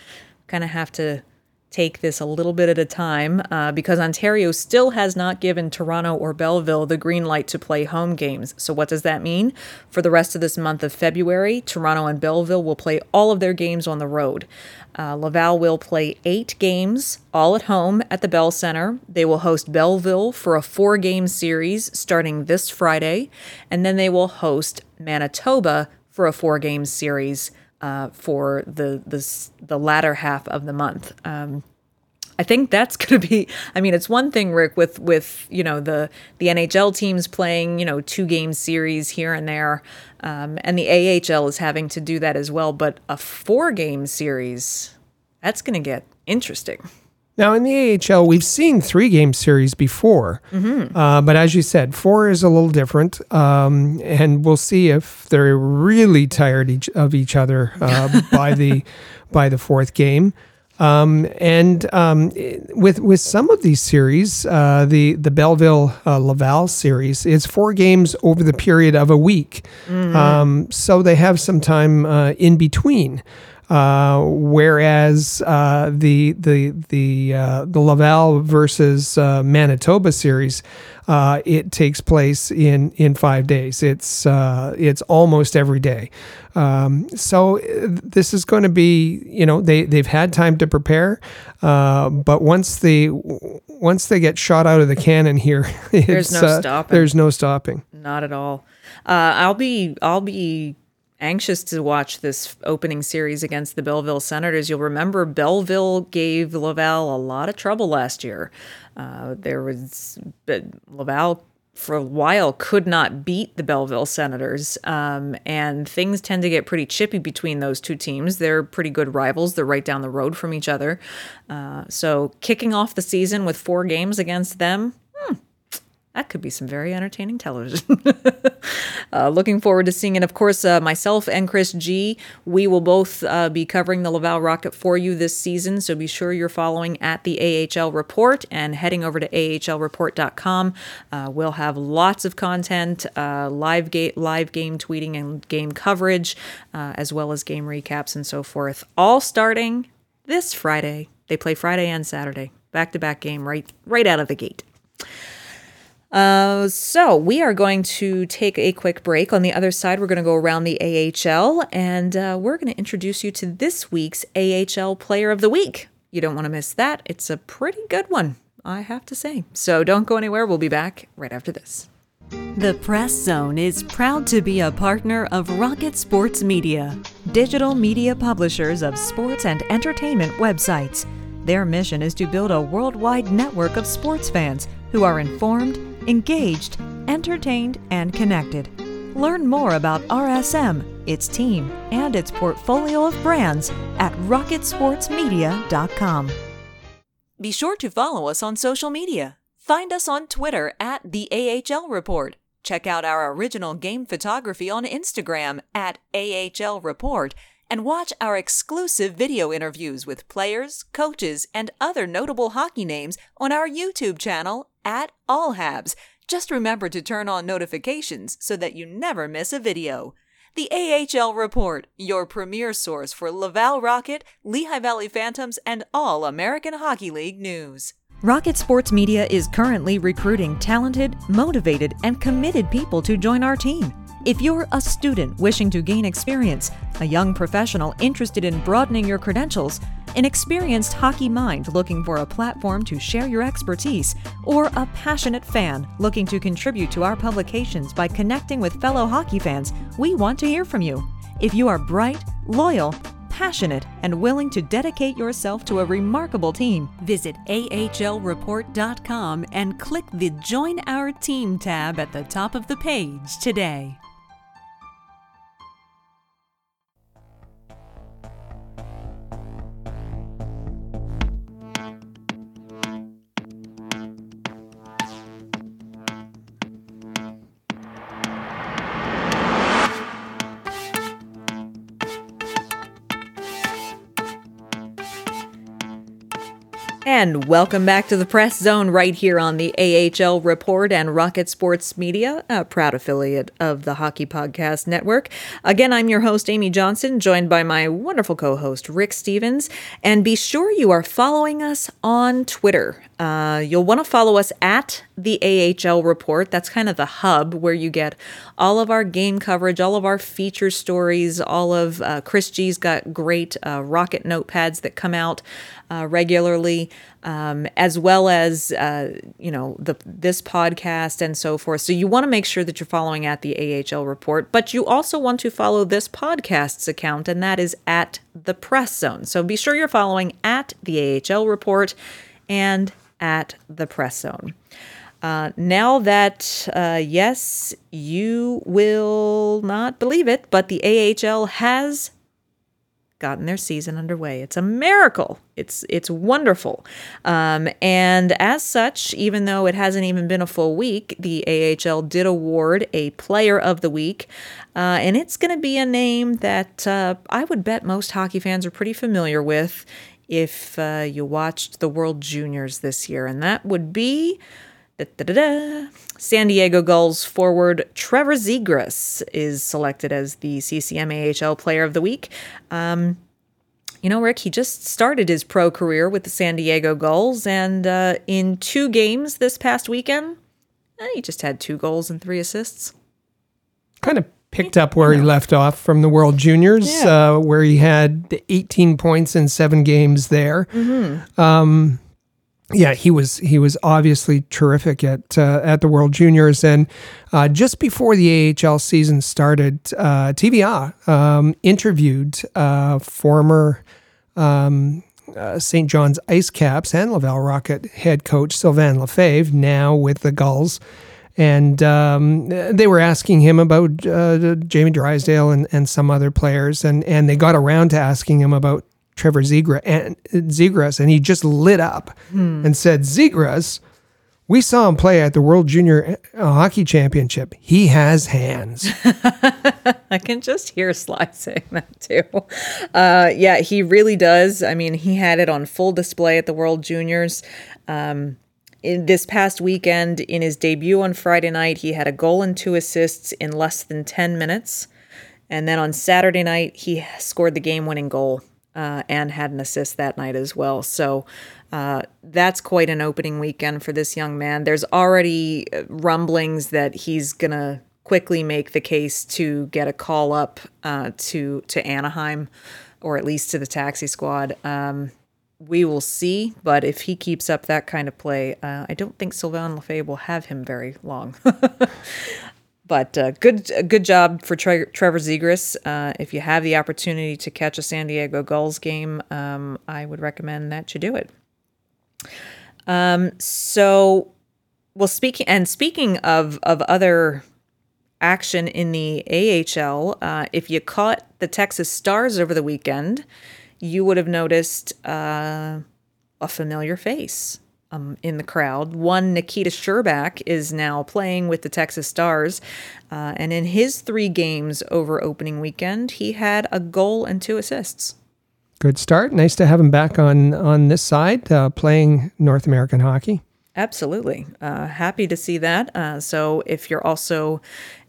Kind of have to take this a little bit at a time uh, because Ontario still has not given Toronto or Belleville the green light to play home games. So, what does that mean? For the rest of this month of February, Toronto and Belleville will play all of their games on the road. Uh, Laval will play eight games, all at home at the Bell Center. They will host Belleville for a four game series starting this Friday, and then they will host Manitoba for a four game series uh, for the, the the latter half of the month. Um, I think that's [LAUGHS] going to be. I mean, it's one thing, Rick, with with you know the the NHL teams playing you know two game series here and there, um, and the AHL is having to do that as well. But a four game series, that's going to get interesting. Now, in the AHL, we've seen three game series before, mm-hmm. uh, but as you said, four is a little different. Um, and we'll see if they're really tired each, of each other uh, [LAUGHS] by the by the fourth game. Um, and um, with with some of these series, uh, the the Belleville uh, Laval series is four games over the period of a week, mm-hmm. Um, so they have some time uh, in between. Uh, whereas uh, the the the uh, the Laval versus uh, Manitoba series, uh, it takes place in in five days. It's uh, it's almost every day. Um, so this is going to be you know they they've had time to prepare, but once the once they get shot out of the cannon here, [LAUGHS] there's no stopping. There's no stopping. Not at all. I'll be I'll be anxious to watch this opening series against the Belleville Senators. You'll remember Belleville gave Laval a lot of trouble last year. Uh, there was Laval for a while could not beat the Belleville Senators. Um, and things tend to get pretty chippy between those two teams. They're pretty good rivals, they're right down the road from each other. Uh, so, kicking off the season with four games against them, that could be some very entertaining television. [LAUGHS] uh, looking forward to seeing it. Of course, uh, myself and Chris G, we will both uh, be covering the Laval Rocket for you this season. So be sure you're following at the AHL Report and heading over to ahlreport.com. Uh, we'll have lots of content, uh, live, ga- live game tweeting and game coverage, uh, as well as game recaps and so forth, all starting this Friday. They play Friday and Saturday. Back to back game right right out of the gate. Uh, so we are going to take a quick break. On the other side, we're going to go around the AHL and uh, we're going to introduce you to this week's AHL Player of the Week. You don't want to miss that. It's a pretty good one, I have to say. So don't go anywhere. We'll be back right after this. The Press Zone is proud to be a partner of Rocket Sports Media, digital media publishers of sports and entertainment websites. Their mission is to build a worldwide network of sports fans who are informed engaged, entertained, and connected. Learn more about RSM, its team, and its portfolio of brands at rocketsportsmedia.com. Be sure to follow us on social media. Find us on Twitter at the AHL Report. Check out our original game photography on Instagram at AHL Report and watch our exclusive video interviews with players, coaches, and other notable hockey names on our YouTube channel at All Habs. Just remember to turn on notifications so that you never miss a video. The AHL Report, your premier source for Laval Rocket, Lehigh Valley Phantoms, and all American Hockey League news. Rocket Sports Media is currently recruiting talented, motivated, and committed people to join our team. If you're a student wishing to gain experience, a young professional interested in broadening your credentials, an experienced hockey mind looking for a platform to share your expertise, or a passionate fan looking to contribute to our publications by connecting with fellow hockey fans, we want to hear from you. If you are bright, loyal, passionate, and willing to dedicate yourself to a remarkable team, visit ahlreport.com and click the Join Our Team tab at the top of the page today. And welcome back to the Press Zone right here on the AHL Report and Rocket Sports Media, a proud affiliate of the Hockey Podcast Network. Again, I'm your host, Amy Johnson, joined by my wonderful co host, Rick Stephens. And be sure you are following us on Twitter. Uh, you'll want to follow us at the AHL Report. That's kind of the hub where you get all of our game coverage, all of our feature stories, all of uh, Chris G's got great uh, rocket notepads that come out uh, regularly, um, as well as uh, you know the this podcast and so forth. So you want to make sure that you're following at the AHL report, but you also want to follow this podcast's account, and that is at the Press Zone. So be sure you're following at the AHL report and at the Press Zone. Uh, now that, uh, yes, you will not believe it, but the AHL has gotten their season underway. It's a miracle. It's it's wonderful. Um, and as such, even though it hasn't even been a full week, the AHL did award a Player of the Week, uh, and it's going to be a name that uh, I would bet most hockey fans are pretty familiar with if uh, you watched the World Juniors this year, and that would be. Da, da, da, San Diego Gulls forward Trevor Zegras is selected as the CCMAHL Player of the Week. Um, you know, Rick, he just started his pro career with the San Diego Gulls, and uh, in two games this past weekend, eh, he just had two goals and three assists. Kind of picked up where he left off from the World Juniors, Yeah. uh, where he had 18 points in seven games there. Mm-hmm. Um, yeah, he was he was obviously terrific at uh, at the World Juniors, and uh, just before the AHL season started, uh, TVA um, interviewed uh, former um, uh, St. John's Ice Caps and Laval Rocket head coach Sylvain Lefebvre, now with the Gulls, and um, they were asking him about uh, Jamie Drysdale and, and some other players, and and they got around to asking him about Trevor Zegras, and, Zegras, and he just lit up and said, Zegras, we saw him play at the World Junior uh, Hockey Championship. He has hands. [LAUGHS] I can just hear Sly saying that too. Uh, yeah, he really does. I mean, he had it on full display at the World Juniors. Um, in this past weekend, in his debut on Friday night, he had a goal and two assists in less than 10 minutes. And then on Saturday night, he scored the game winning goal uh, and had an assist that night as well. So uh, that's quite an opening weekend for this young man. There's already uh, rumblings that he's going to quickly make the case to get a call up uh, to to Anaheim, or at least to the taxi squad. Um, we will see, but if he keeps up that kind of play, uh, I don't think Sylvain Lefebvre will have him very long. [LAUGHS] but uh, good good job for Tre- Trevor Zegras. Uh, if you have the opportunity to catch a San Diego Gulls game, um, I would recommend that you do it. Um, so, well, speaking and speaking of of other action in the AHL, uh, if you caught the Texas Stars over the weekend, you would have noticed uh, a familiar face um, in the crowd. One Nikita Scherbak is now playing with the Texas Stars, uh, and in his three games over opening weekend, he had a goal and two assists. Good start. Nice to have him back on on this side uh, playing North American hockey. Absolutely. Uh, happy to see that. Uh, so, if you're also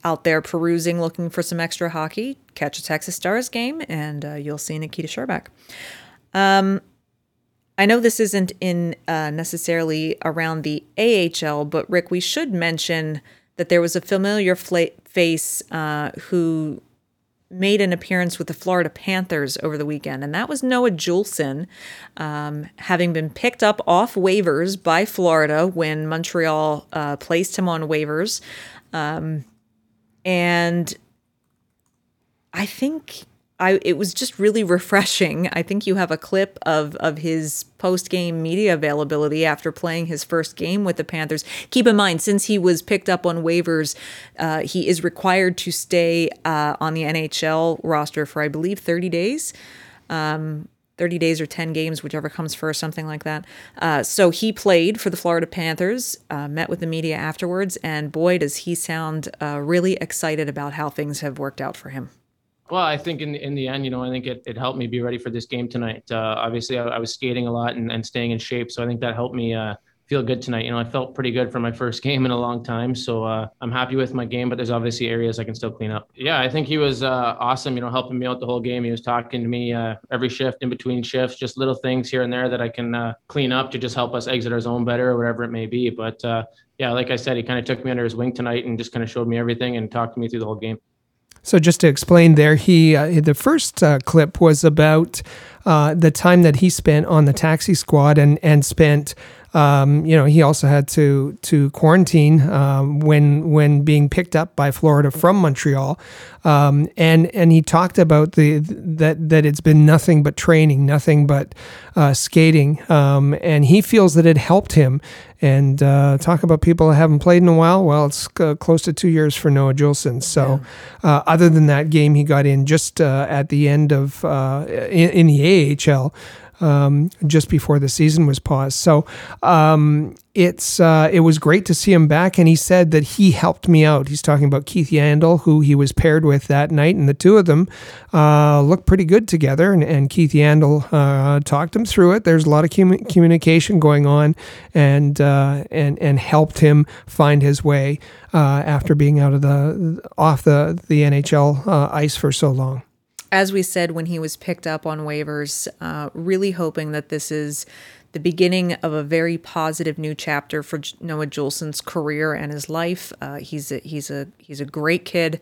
out there perusing looking for some extra hockey, catch a Texas Stars game and uh, you'll see Nikita Scherbak. Um, I know this isn't in uh, necessarily around the AHL, but Rick, we should mention that there was a familiar face uh, who made an appearance with the Florida Panthers over the weekend, and that was Noah Juulsen, um, having been picked up off waivers by Florida when Montreal uh, placed him on waivers. Um, and I think I it was just really refreshing. I think you have a clip of of his post game media availability after playing his first game with the Panthers. Keep in mind, since he was picked up on waivers, uh, he is required to stay uh, on the NHL roster for I believe thirty days. Um, 30 days or 10 games, whichever comes first, something like that. Uh, so he played for the Florida Panthers, uh, met with the media afterwards, and boy, does he sound uh, really excited about how things have worked out for him. Well, I think in in the end, you know, I think it, it helped me be ready for this game tonight. Uh, obviously, I, I, was skating a lot and, and staying in shape, so I think that helped me uh, feel good tonight. You know, I felt pretty good for my first [LAUGHS] game in a long time, so uh, I'm happy with my game. But there's obviously areas I can still clean up. Yeah, I think he was uh, awesome. You know, helping me out the whole game. He was talking to me uh, every shift, in between shifts, just little things here and there that I can uh, clean up to just help us exit our zone better or whatever it may be. But yeah, like I said, he kind of took me under his wing tonight and just kind of showed me everything and talked to me through the whole game. So just to explain, there he uh, the first uh, clip was about uh, the time that he spent on the taxi squad and and spent um, you know, he also had to to quarantine um, when when being picked up by Florida from Montreal, um, and and he talked about the that that it's been nothing but training, nothing but uh, skating, um, and he feels that it helped him. And uh, talk about people that haven't played in a while. Well, it's uh, close to two years for Noah Juulsen. So, yeah. Uh, other than that game, he got in just uh, at the end of uh, in, in the AHL um, just before the season was paused. So um, it's uh, it was great to see him back, and he said that he helped me out. He's talking about Keith Yandle, who he was paired with that night, and the two of them uh, looked pretty good together. And, and Keith Yandle uh, talked him through it. There's a lot of com- communication going on, and uh, and and helped him find his way uh, after being out of the off the the NHL uh, ice for so long as we said when he was picked up on waivers, uh, really hoping that this is the beginning of a very positive new chapter for Noah Juulsen's career and his life. Uh, he's a, he's a he's a great kid.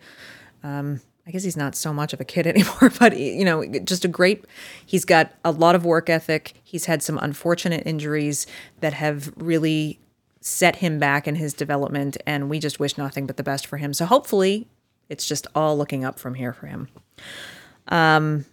Um, I guess he's not so much of a kid [LAUGHS] anymore, but you know, just a great. He's got a lot of work ethic. He's had some unfortunate injuries that have really set him back in his development, and we just wish nothing but the best for him. So hopefully, it's just all looking up from here for him. Um,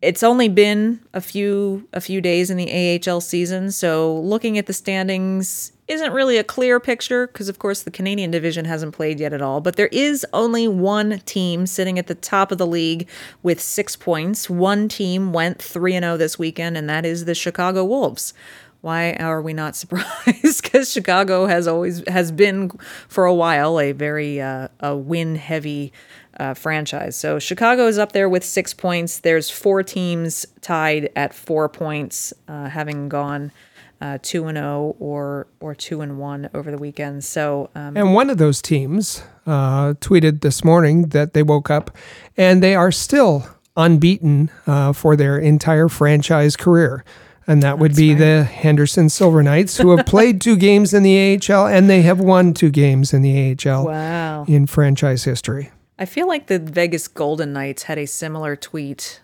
it's only been a few a few days in the AHL season, so looking at the standings isn't really a clear picture because of course the Canadian division hasn't played yet at all, but there is only one team sitting at the top of the league with 6 points. One team went 3 and 0 this weekend and that is the Chicago Wolves. Why are we not [LAUGHS] surprised? Because Chicago has always has been for a while a very uh, a win heavy uh, franchise. So Chicago is up there with six points. There's four teams tied at four points, uh, having gone uh, two and zero or or two and one over the weekend. So um, and one of those teams uh, tweeted this morning that they woke up and they are still unbeaten uh, for their entire franchise career. And that would be right. the Henderson Silver Knights, who have played two games in the AHL and they have won two games in the AHL wow. in franchise history. I feel like the Vegas Golden Knights had a similar tweet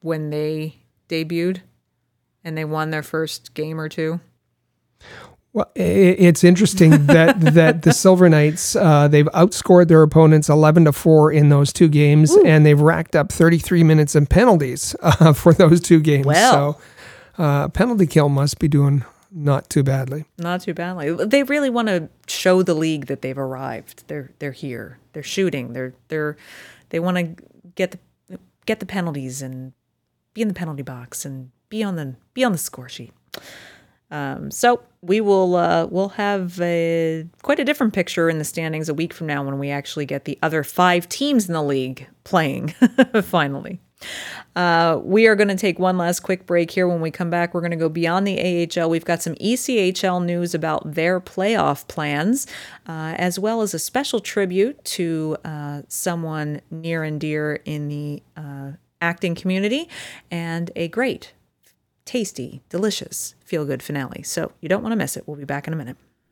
when they debuted and they won their first game or two. Well, it's interesting [LAUGHS] that that the Silver Knights uh, they've outscored their opponents eleven to four in those two games, Ooh. and they've racked up thirty three minutes in penalties uh, for those two games. Well. So, uh, penalty kill must be doing not too badly. Not too badly. They really want to show the league that they've arrived. They're they're here. They're shooting. They're they're they want to get the get the penalties and be in the penalty box and be on the be on the score sheet. Um, so we will uh, we'll have a, quite a different picture in the standings a week from now when we actually get the other five teams in the league playing [LAUGHS] finally. Uh, we are going to take one last quick break here. When we come back, we're going to go beyond the AHL. We've got some ECHL news about their playoff plans, uh, as well as a special tribute to uh, someone near and dear in the uh, acting community, and a great, tasty, delicious, feel good finale. So you don't want to miss it. We'll be back in a minute.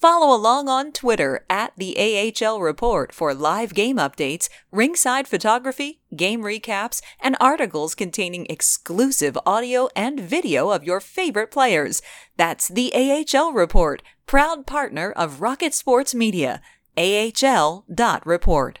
Follow along on Twitter at the AHL Report for live game updates, ringside photography, game recaps, and articles containing exclusive audio and video of your favorite players. That's the AHL Report, proud partner of Rocket Sports Media. AHL.report.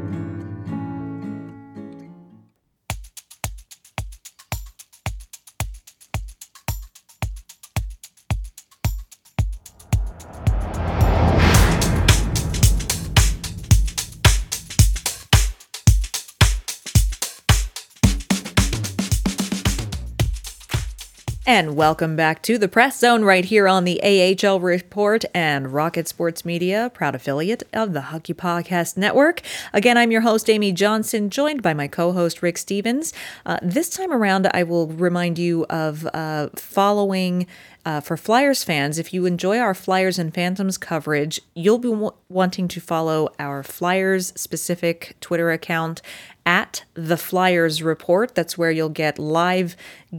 And welcome back to the Press Zone right here on the AHL Report and Rocket Sports Media, proud affiliate of the Hockey Podcast Network. Again, I'm your host, Amy Johnson, joined by my co host, Rick Stephens. Uh, this time around, I will remind you of uh, following. Uh, for Flyers fans, if you enjoy our Flyers and Phantoms coverage, you'll be w- wanting to follow our Flyers specific Twitter account at the Flyers Report. That's where you'll get live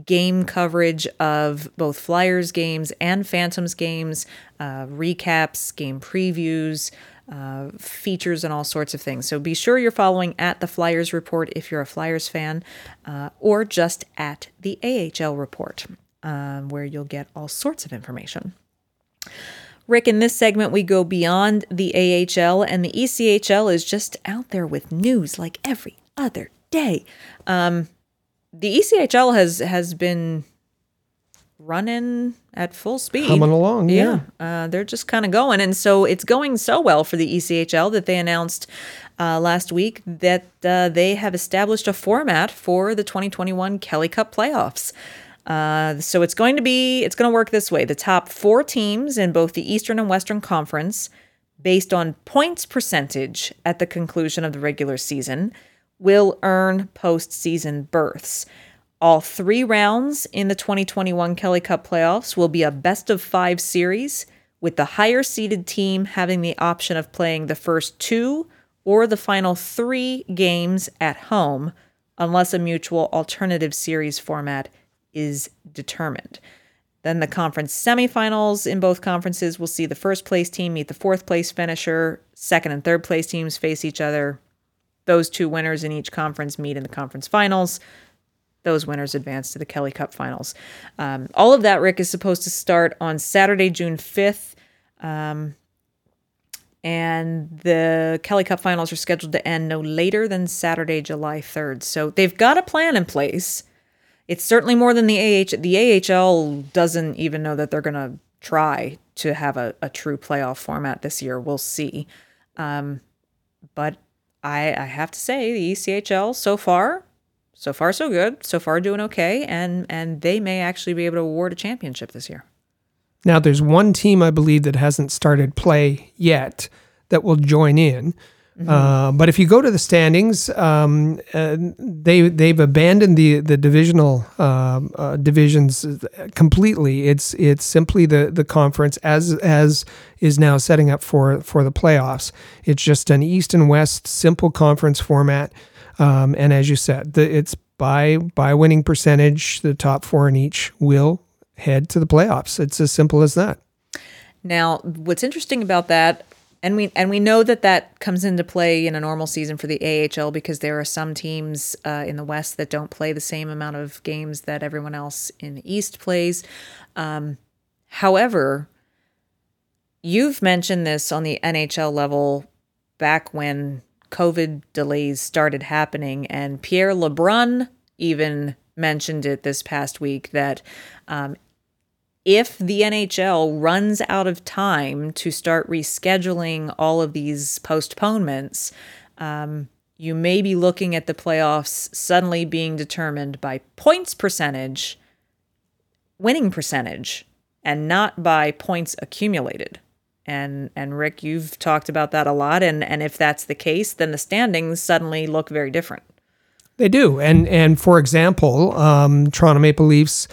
game coverage of both Flyers games and Phantoms games, uh, recaps, game previews. Uh, features and all sorts of things. So be sure you're following at the Flyers Report if you're a Flyers fan, uh, or just at the AHL Report um, where you'll get all sorts of information. Rick, in this segment, we go beyond the AHL, and the ECHL is just out there with news like every other day. Um, the ECHL has has been running at full speed, Coming along, yeah. Uh, they're just kind of going, and so it's going so well for the ECHL that they announced uh, last week that uh, they have established a format for the 2021 Kelly Cup playoffs. Uh, so it's going to be it's going to work this way: the top four teams in both the Eastern and Western Conference, based on points percentage at the conclusion of the regular season, will earn postseason berths. All three rounds in the 2021 Kelly Cup playoffs will be a best of five series, with the higher seeded team having the option of playing the first two or the final three games at home, unless a mutual alternative series format is determined. Then the conference semifinals in both conferences will see the first place team meet the fourth place finisher. Second and third place teams face each other. Those two winners in each conference meet in the conference finals. Those winners advance to the Kelly Cup finals. Um, all of that, Rick, is supposed to start on Saturday, June 5th. Um, and the Kelly Cup finals are scheduled to end no later than Saturday, July 3rd. So they've got a plan in place. It's certainly more than the AH. The AHL doesn't even know that they're going to try to have a, a true playoff format this year. We'll see. Um, but I, I have to say, the ECHL so far, so far so good. So far doing okay, and and they may actually be able to award a championship this year. Now, there's one team I believe that hasn't started play yet that will join in. Uh, but if you go to the standings, um, uh, they they've abandoned the the divisional um uh, divisions completely. It's it's simply the the conference as as is now setting up for for the playoffs. It's just an East and West simple conference format, um, and as you said, the, it's by by winning percentage. The top four in each will head to the playoffs. It's as simple as that. Now, what's interesting about that, and we and we know that that comes into play in a normal season for the AHL because there are some teams uh, in the West that don't play the same amount of games that everyone else in the East plays. Um, however, you've mentioned this on the NHL level back when COVID delays started happening, and Pierre LeBrun even mentioned it this past week that um, if the NHL runs out of time to start rescheduling all of these postponements, um, you may be looking at the playoffs suddenly being determined by points percentage, winning percentage, and not by points accumulated. And and Rick, you've talked about that a lot. And and if that's the case, then the standings suddenly look very different. They do, and and for example, um, Toronto Maple Leafs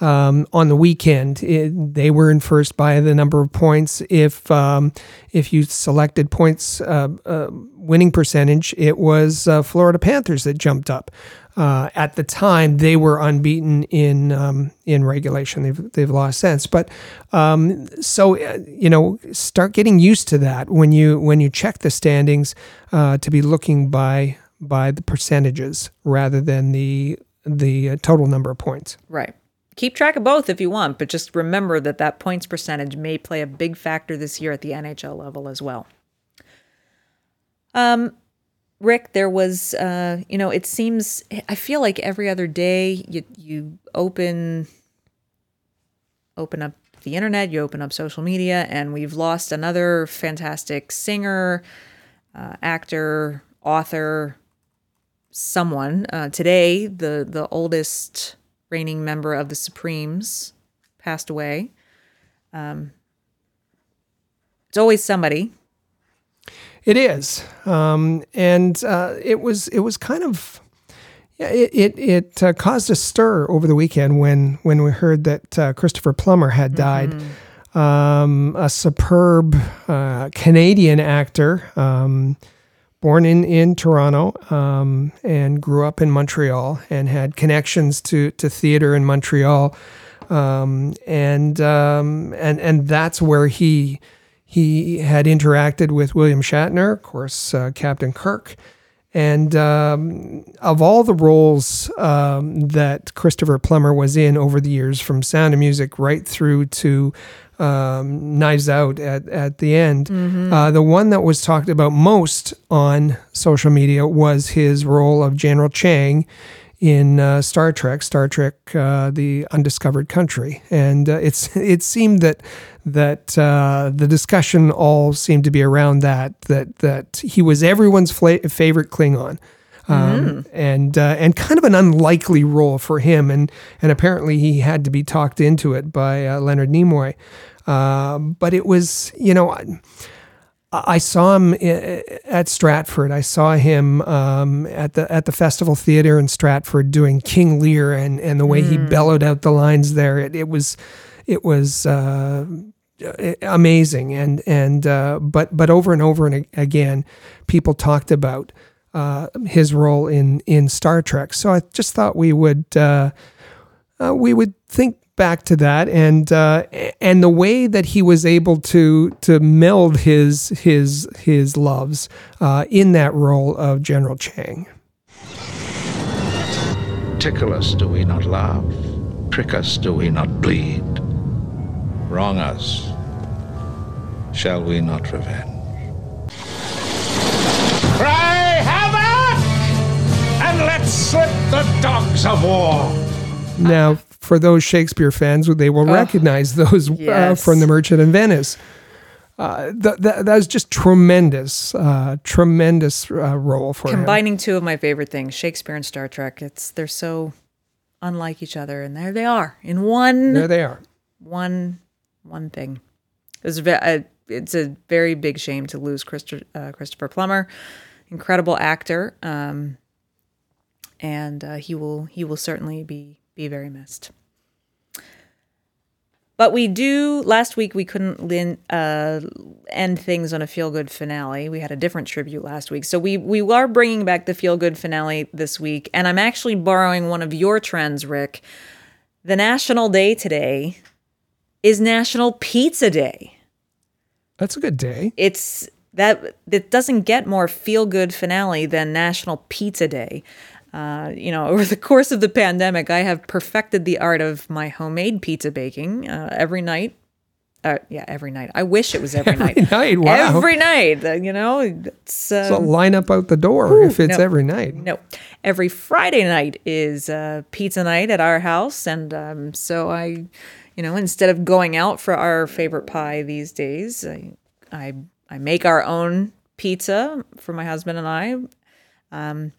um, on the weekend it, they were in first by the number of points. If um, if you selected points uh, uh, winning percentage, it was uh, Florida Panthers that jumped up. Uh, at the time, they were unbeaten in um, in regulation. They've they've lost since, but um, so uh, you know, start getting used to that when you when you check the standings uh, to be looking by by the percentages rather than the the total number of points. Right. Keep track of both if you want, but just remember that that points percentage may play a big factor this year at the NHL level as well. Um, Rick, there was, uh, you know, it seems I feel like every other day you you open open up the internet, you open up social media, and we've lost another fantastic singer, uh, actor, author, someone. Uh, today, the the oldest reigning member of the Supremes, passed away. Um, it's always somebody. It is, um, and uh, it was it was kind of yeah, it it, it uh, caused a stir over the weekend when when we heard that uh, Christopher Plummer had died. Um, a superb uh, Canadian actor, um, born in in Toronto, um, and grew up in Montreal, and had connections to to theater in Montreal, um, and um, and and that's where he he had interacted with William Shatner, of course, uh, Captain Kirk. And um, of all the roles um, that Christopher Plummer was in over the years, from Sound of Music right through to um, Knives Out at, at the end, uh, the one that was talked about most on social media was his role of General Chang in uh, Star Trek, Star Trek: uh, The Undiscovered Country, and uh, it's [LAUGHS] it seemed that that uh, the discussion all seemed to be around that that that he was everyone's fla- favorite Klingon. Um, and uh, and kind of an unlikely role for him, and and apparently he had to be talked into it by uh, Leonard Nimoy. Um, but it was, you know, I- I saw him at Stratford. I saw him um, at the at the Festival Theater in Stratford doing King Lear, and and the way he bellowed out the lines there. It, it was it was uh, amazing, and and uh, but but over and over and again, people talked about uh, his role in in Star Trek. So I just thought we would uh, uh, we would think back to that and uh, and the way that he was able to to meld his his his loves uh, in that role of General Chang. Tickle us, do we not laugh? Prick us, do we not bleed? Wrong us, shall we not revenge? Cry havoc! And let's slip the dogs of war! Now, for those Shakespeare fans, they will recognize those uh, from The Merchant of Venice. Uh, th- th- that was just tremendous, uh, tremendous uh, role for him. Combining two of my favorite things, Shakespeare and Star Trek. It's they're so unlike each other, and there they are in one There they are. one one thing. It's ve- uh, it's a very big shame to lose Christo- uh, Christopher Plummer, incredible actor, um, and uh, he will he will certainly be be very missed. But we do. Last week we couldn't lin, uh, end things on a feel good finale. We had a different tribute last week, so we we are bringing back the feel good finale this week. And I'm actually borrowing one of your trends, Rick. The national day today is National Pizza Day. That's a good day. It's that it doesn't get more feel good finale than National Pizza Day. Uh, you know, [LAUGHS] over the course of the pandemic, I have perfected the art of my homemade pizza baking uh, every night. Uh, yeah, every night. I wish it was every, night. night, wow. Every night. uh, you know, it's uh, So line up out the door if it's no. every night. no, every Friday night is uh, pizza night at our house, and um, so I, you know, instead of going out for our favorite pie these days, I, I, I make our own pizza for my husband and I. Um,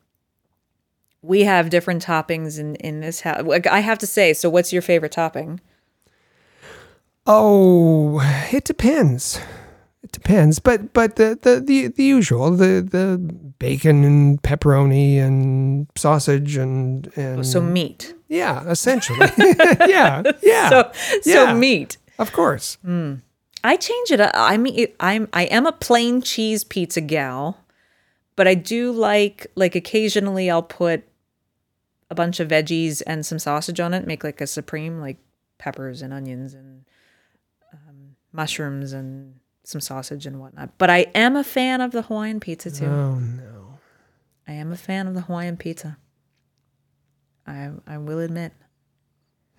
we have different toppings in in this house. I have to say, so what's your favorite topping? Oh, it depends. It depends, but but the the the, the usual the the bacon and pepperoni and sausage and and So meat. yeah, essentially, [LAUGHS] yeah, [LAUGHS] yeah, So so Yeah. meat. of course. Hmm. I change it. I mean, I'm I am a plain cheese pizza gal, but I do like like occasionally I'll put a bunch of veggies and some sausage on it, make like a supreme, like peppers and onions and um, mushrooms and some sausage and whatnot. But I am a fan of the Hawaiian pizza too. Oh no, I am a fan of the Hawaiian pizza. I I will admit.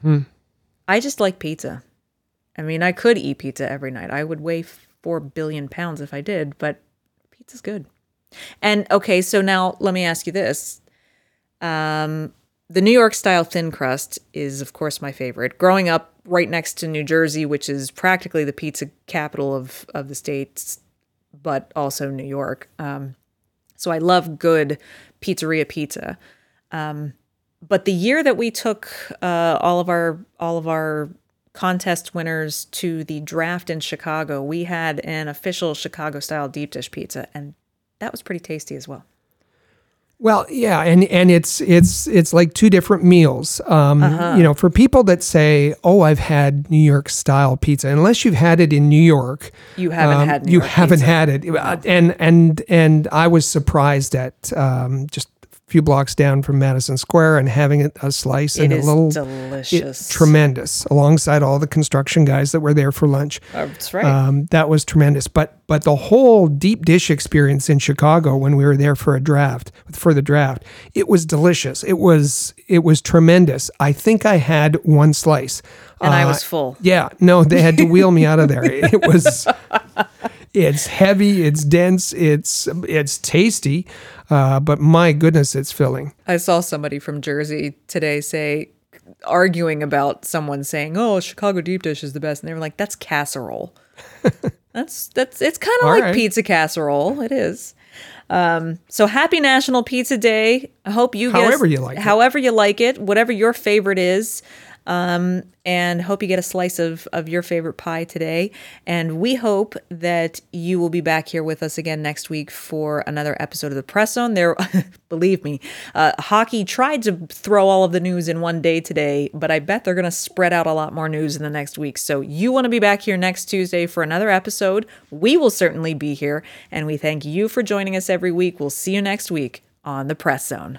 Hmm. I just like pizza. I mean, I could eat pizza every night. I would weigh four billion pounds if I did, but pizza's good. And okay, so now let me ask you this: um, the New York style thin crust is, of course, my favorite. Growing up right next to New Jersey, which is practically the pizza capital of of the states, but also New York. Um, so I love good pizzeria pizza. Um, but the year that we took uh, all of our all of our contest winners to the draft in Chicago, we had an official Chicago style deep dish pizza, and that was pretty tasty as well. Well, yeah, and and it's it's it's like two different meals. Um, Uh-huh. You know, for people that say, "Oh, I've had New York style pizza," unless you've had it in New York, You haven't um, had New you York haven't pizza. had it. Uh, And and and I was surprised at um, just few blocks down from Madison Square and having a, a slice It and a little delicious. tremendous, alongside all the construction guys that were there for lunch. That's right. Um, that was tremendous. But but the whole deep dish experience in Chicago when we were there for a draft for the draft, it was delicious. It was it was tremendous. I think I had one slice, and I Uh, was full. Yeah, no, they had to wheel me out of there. [LAUGHS] It was. It's heavy. It's dense. It's it's tasty, uh, but my goodness, it's filling. I saw somebody from Jersey today say, arguing about someone saying, "Oh, Chicago deep dish is the best," and they were like, "That's casserole." [LAUGHS] that's that's it's kind of like right. pizza casserole. It is. Um, so happy National Pizza Day. I hope you However you like it. however you like it, whatever your favorite is. Um, and hope you get a slice of, of your favorite pie today. And we hope that you will be back here with us again next week for another episode of the Press Zone. There, [LAUGHS] believe me, uh, hockey tried to throw all of the news in one day today, but I bet they're going to spread out a lot more news in the next week. So you want to be back here next Tuesday for another episode. We will certainly be here. And we thank you for joining us every week. We'll see you next week on the Press Zone.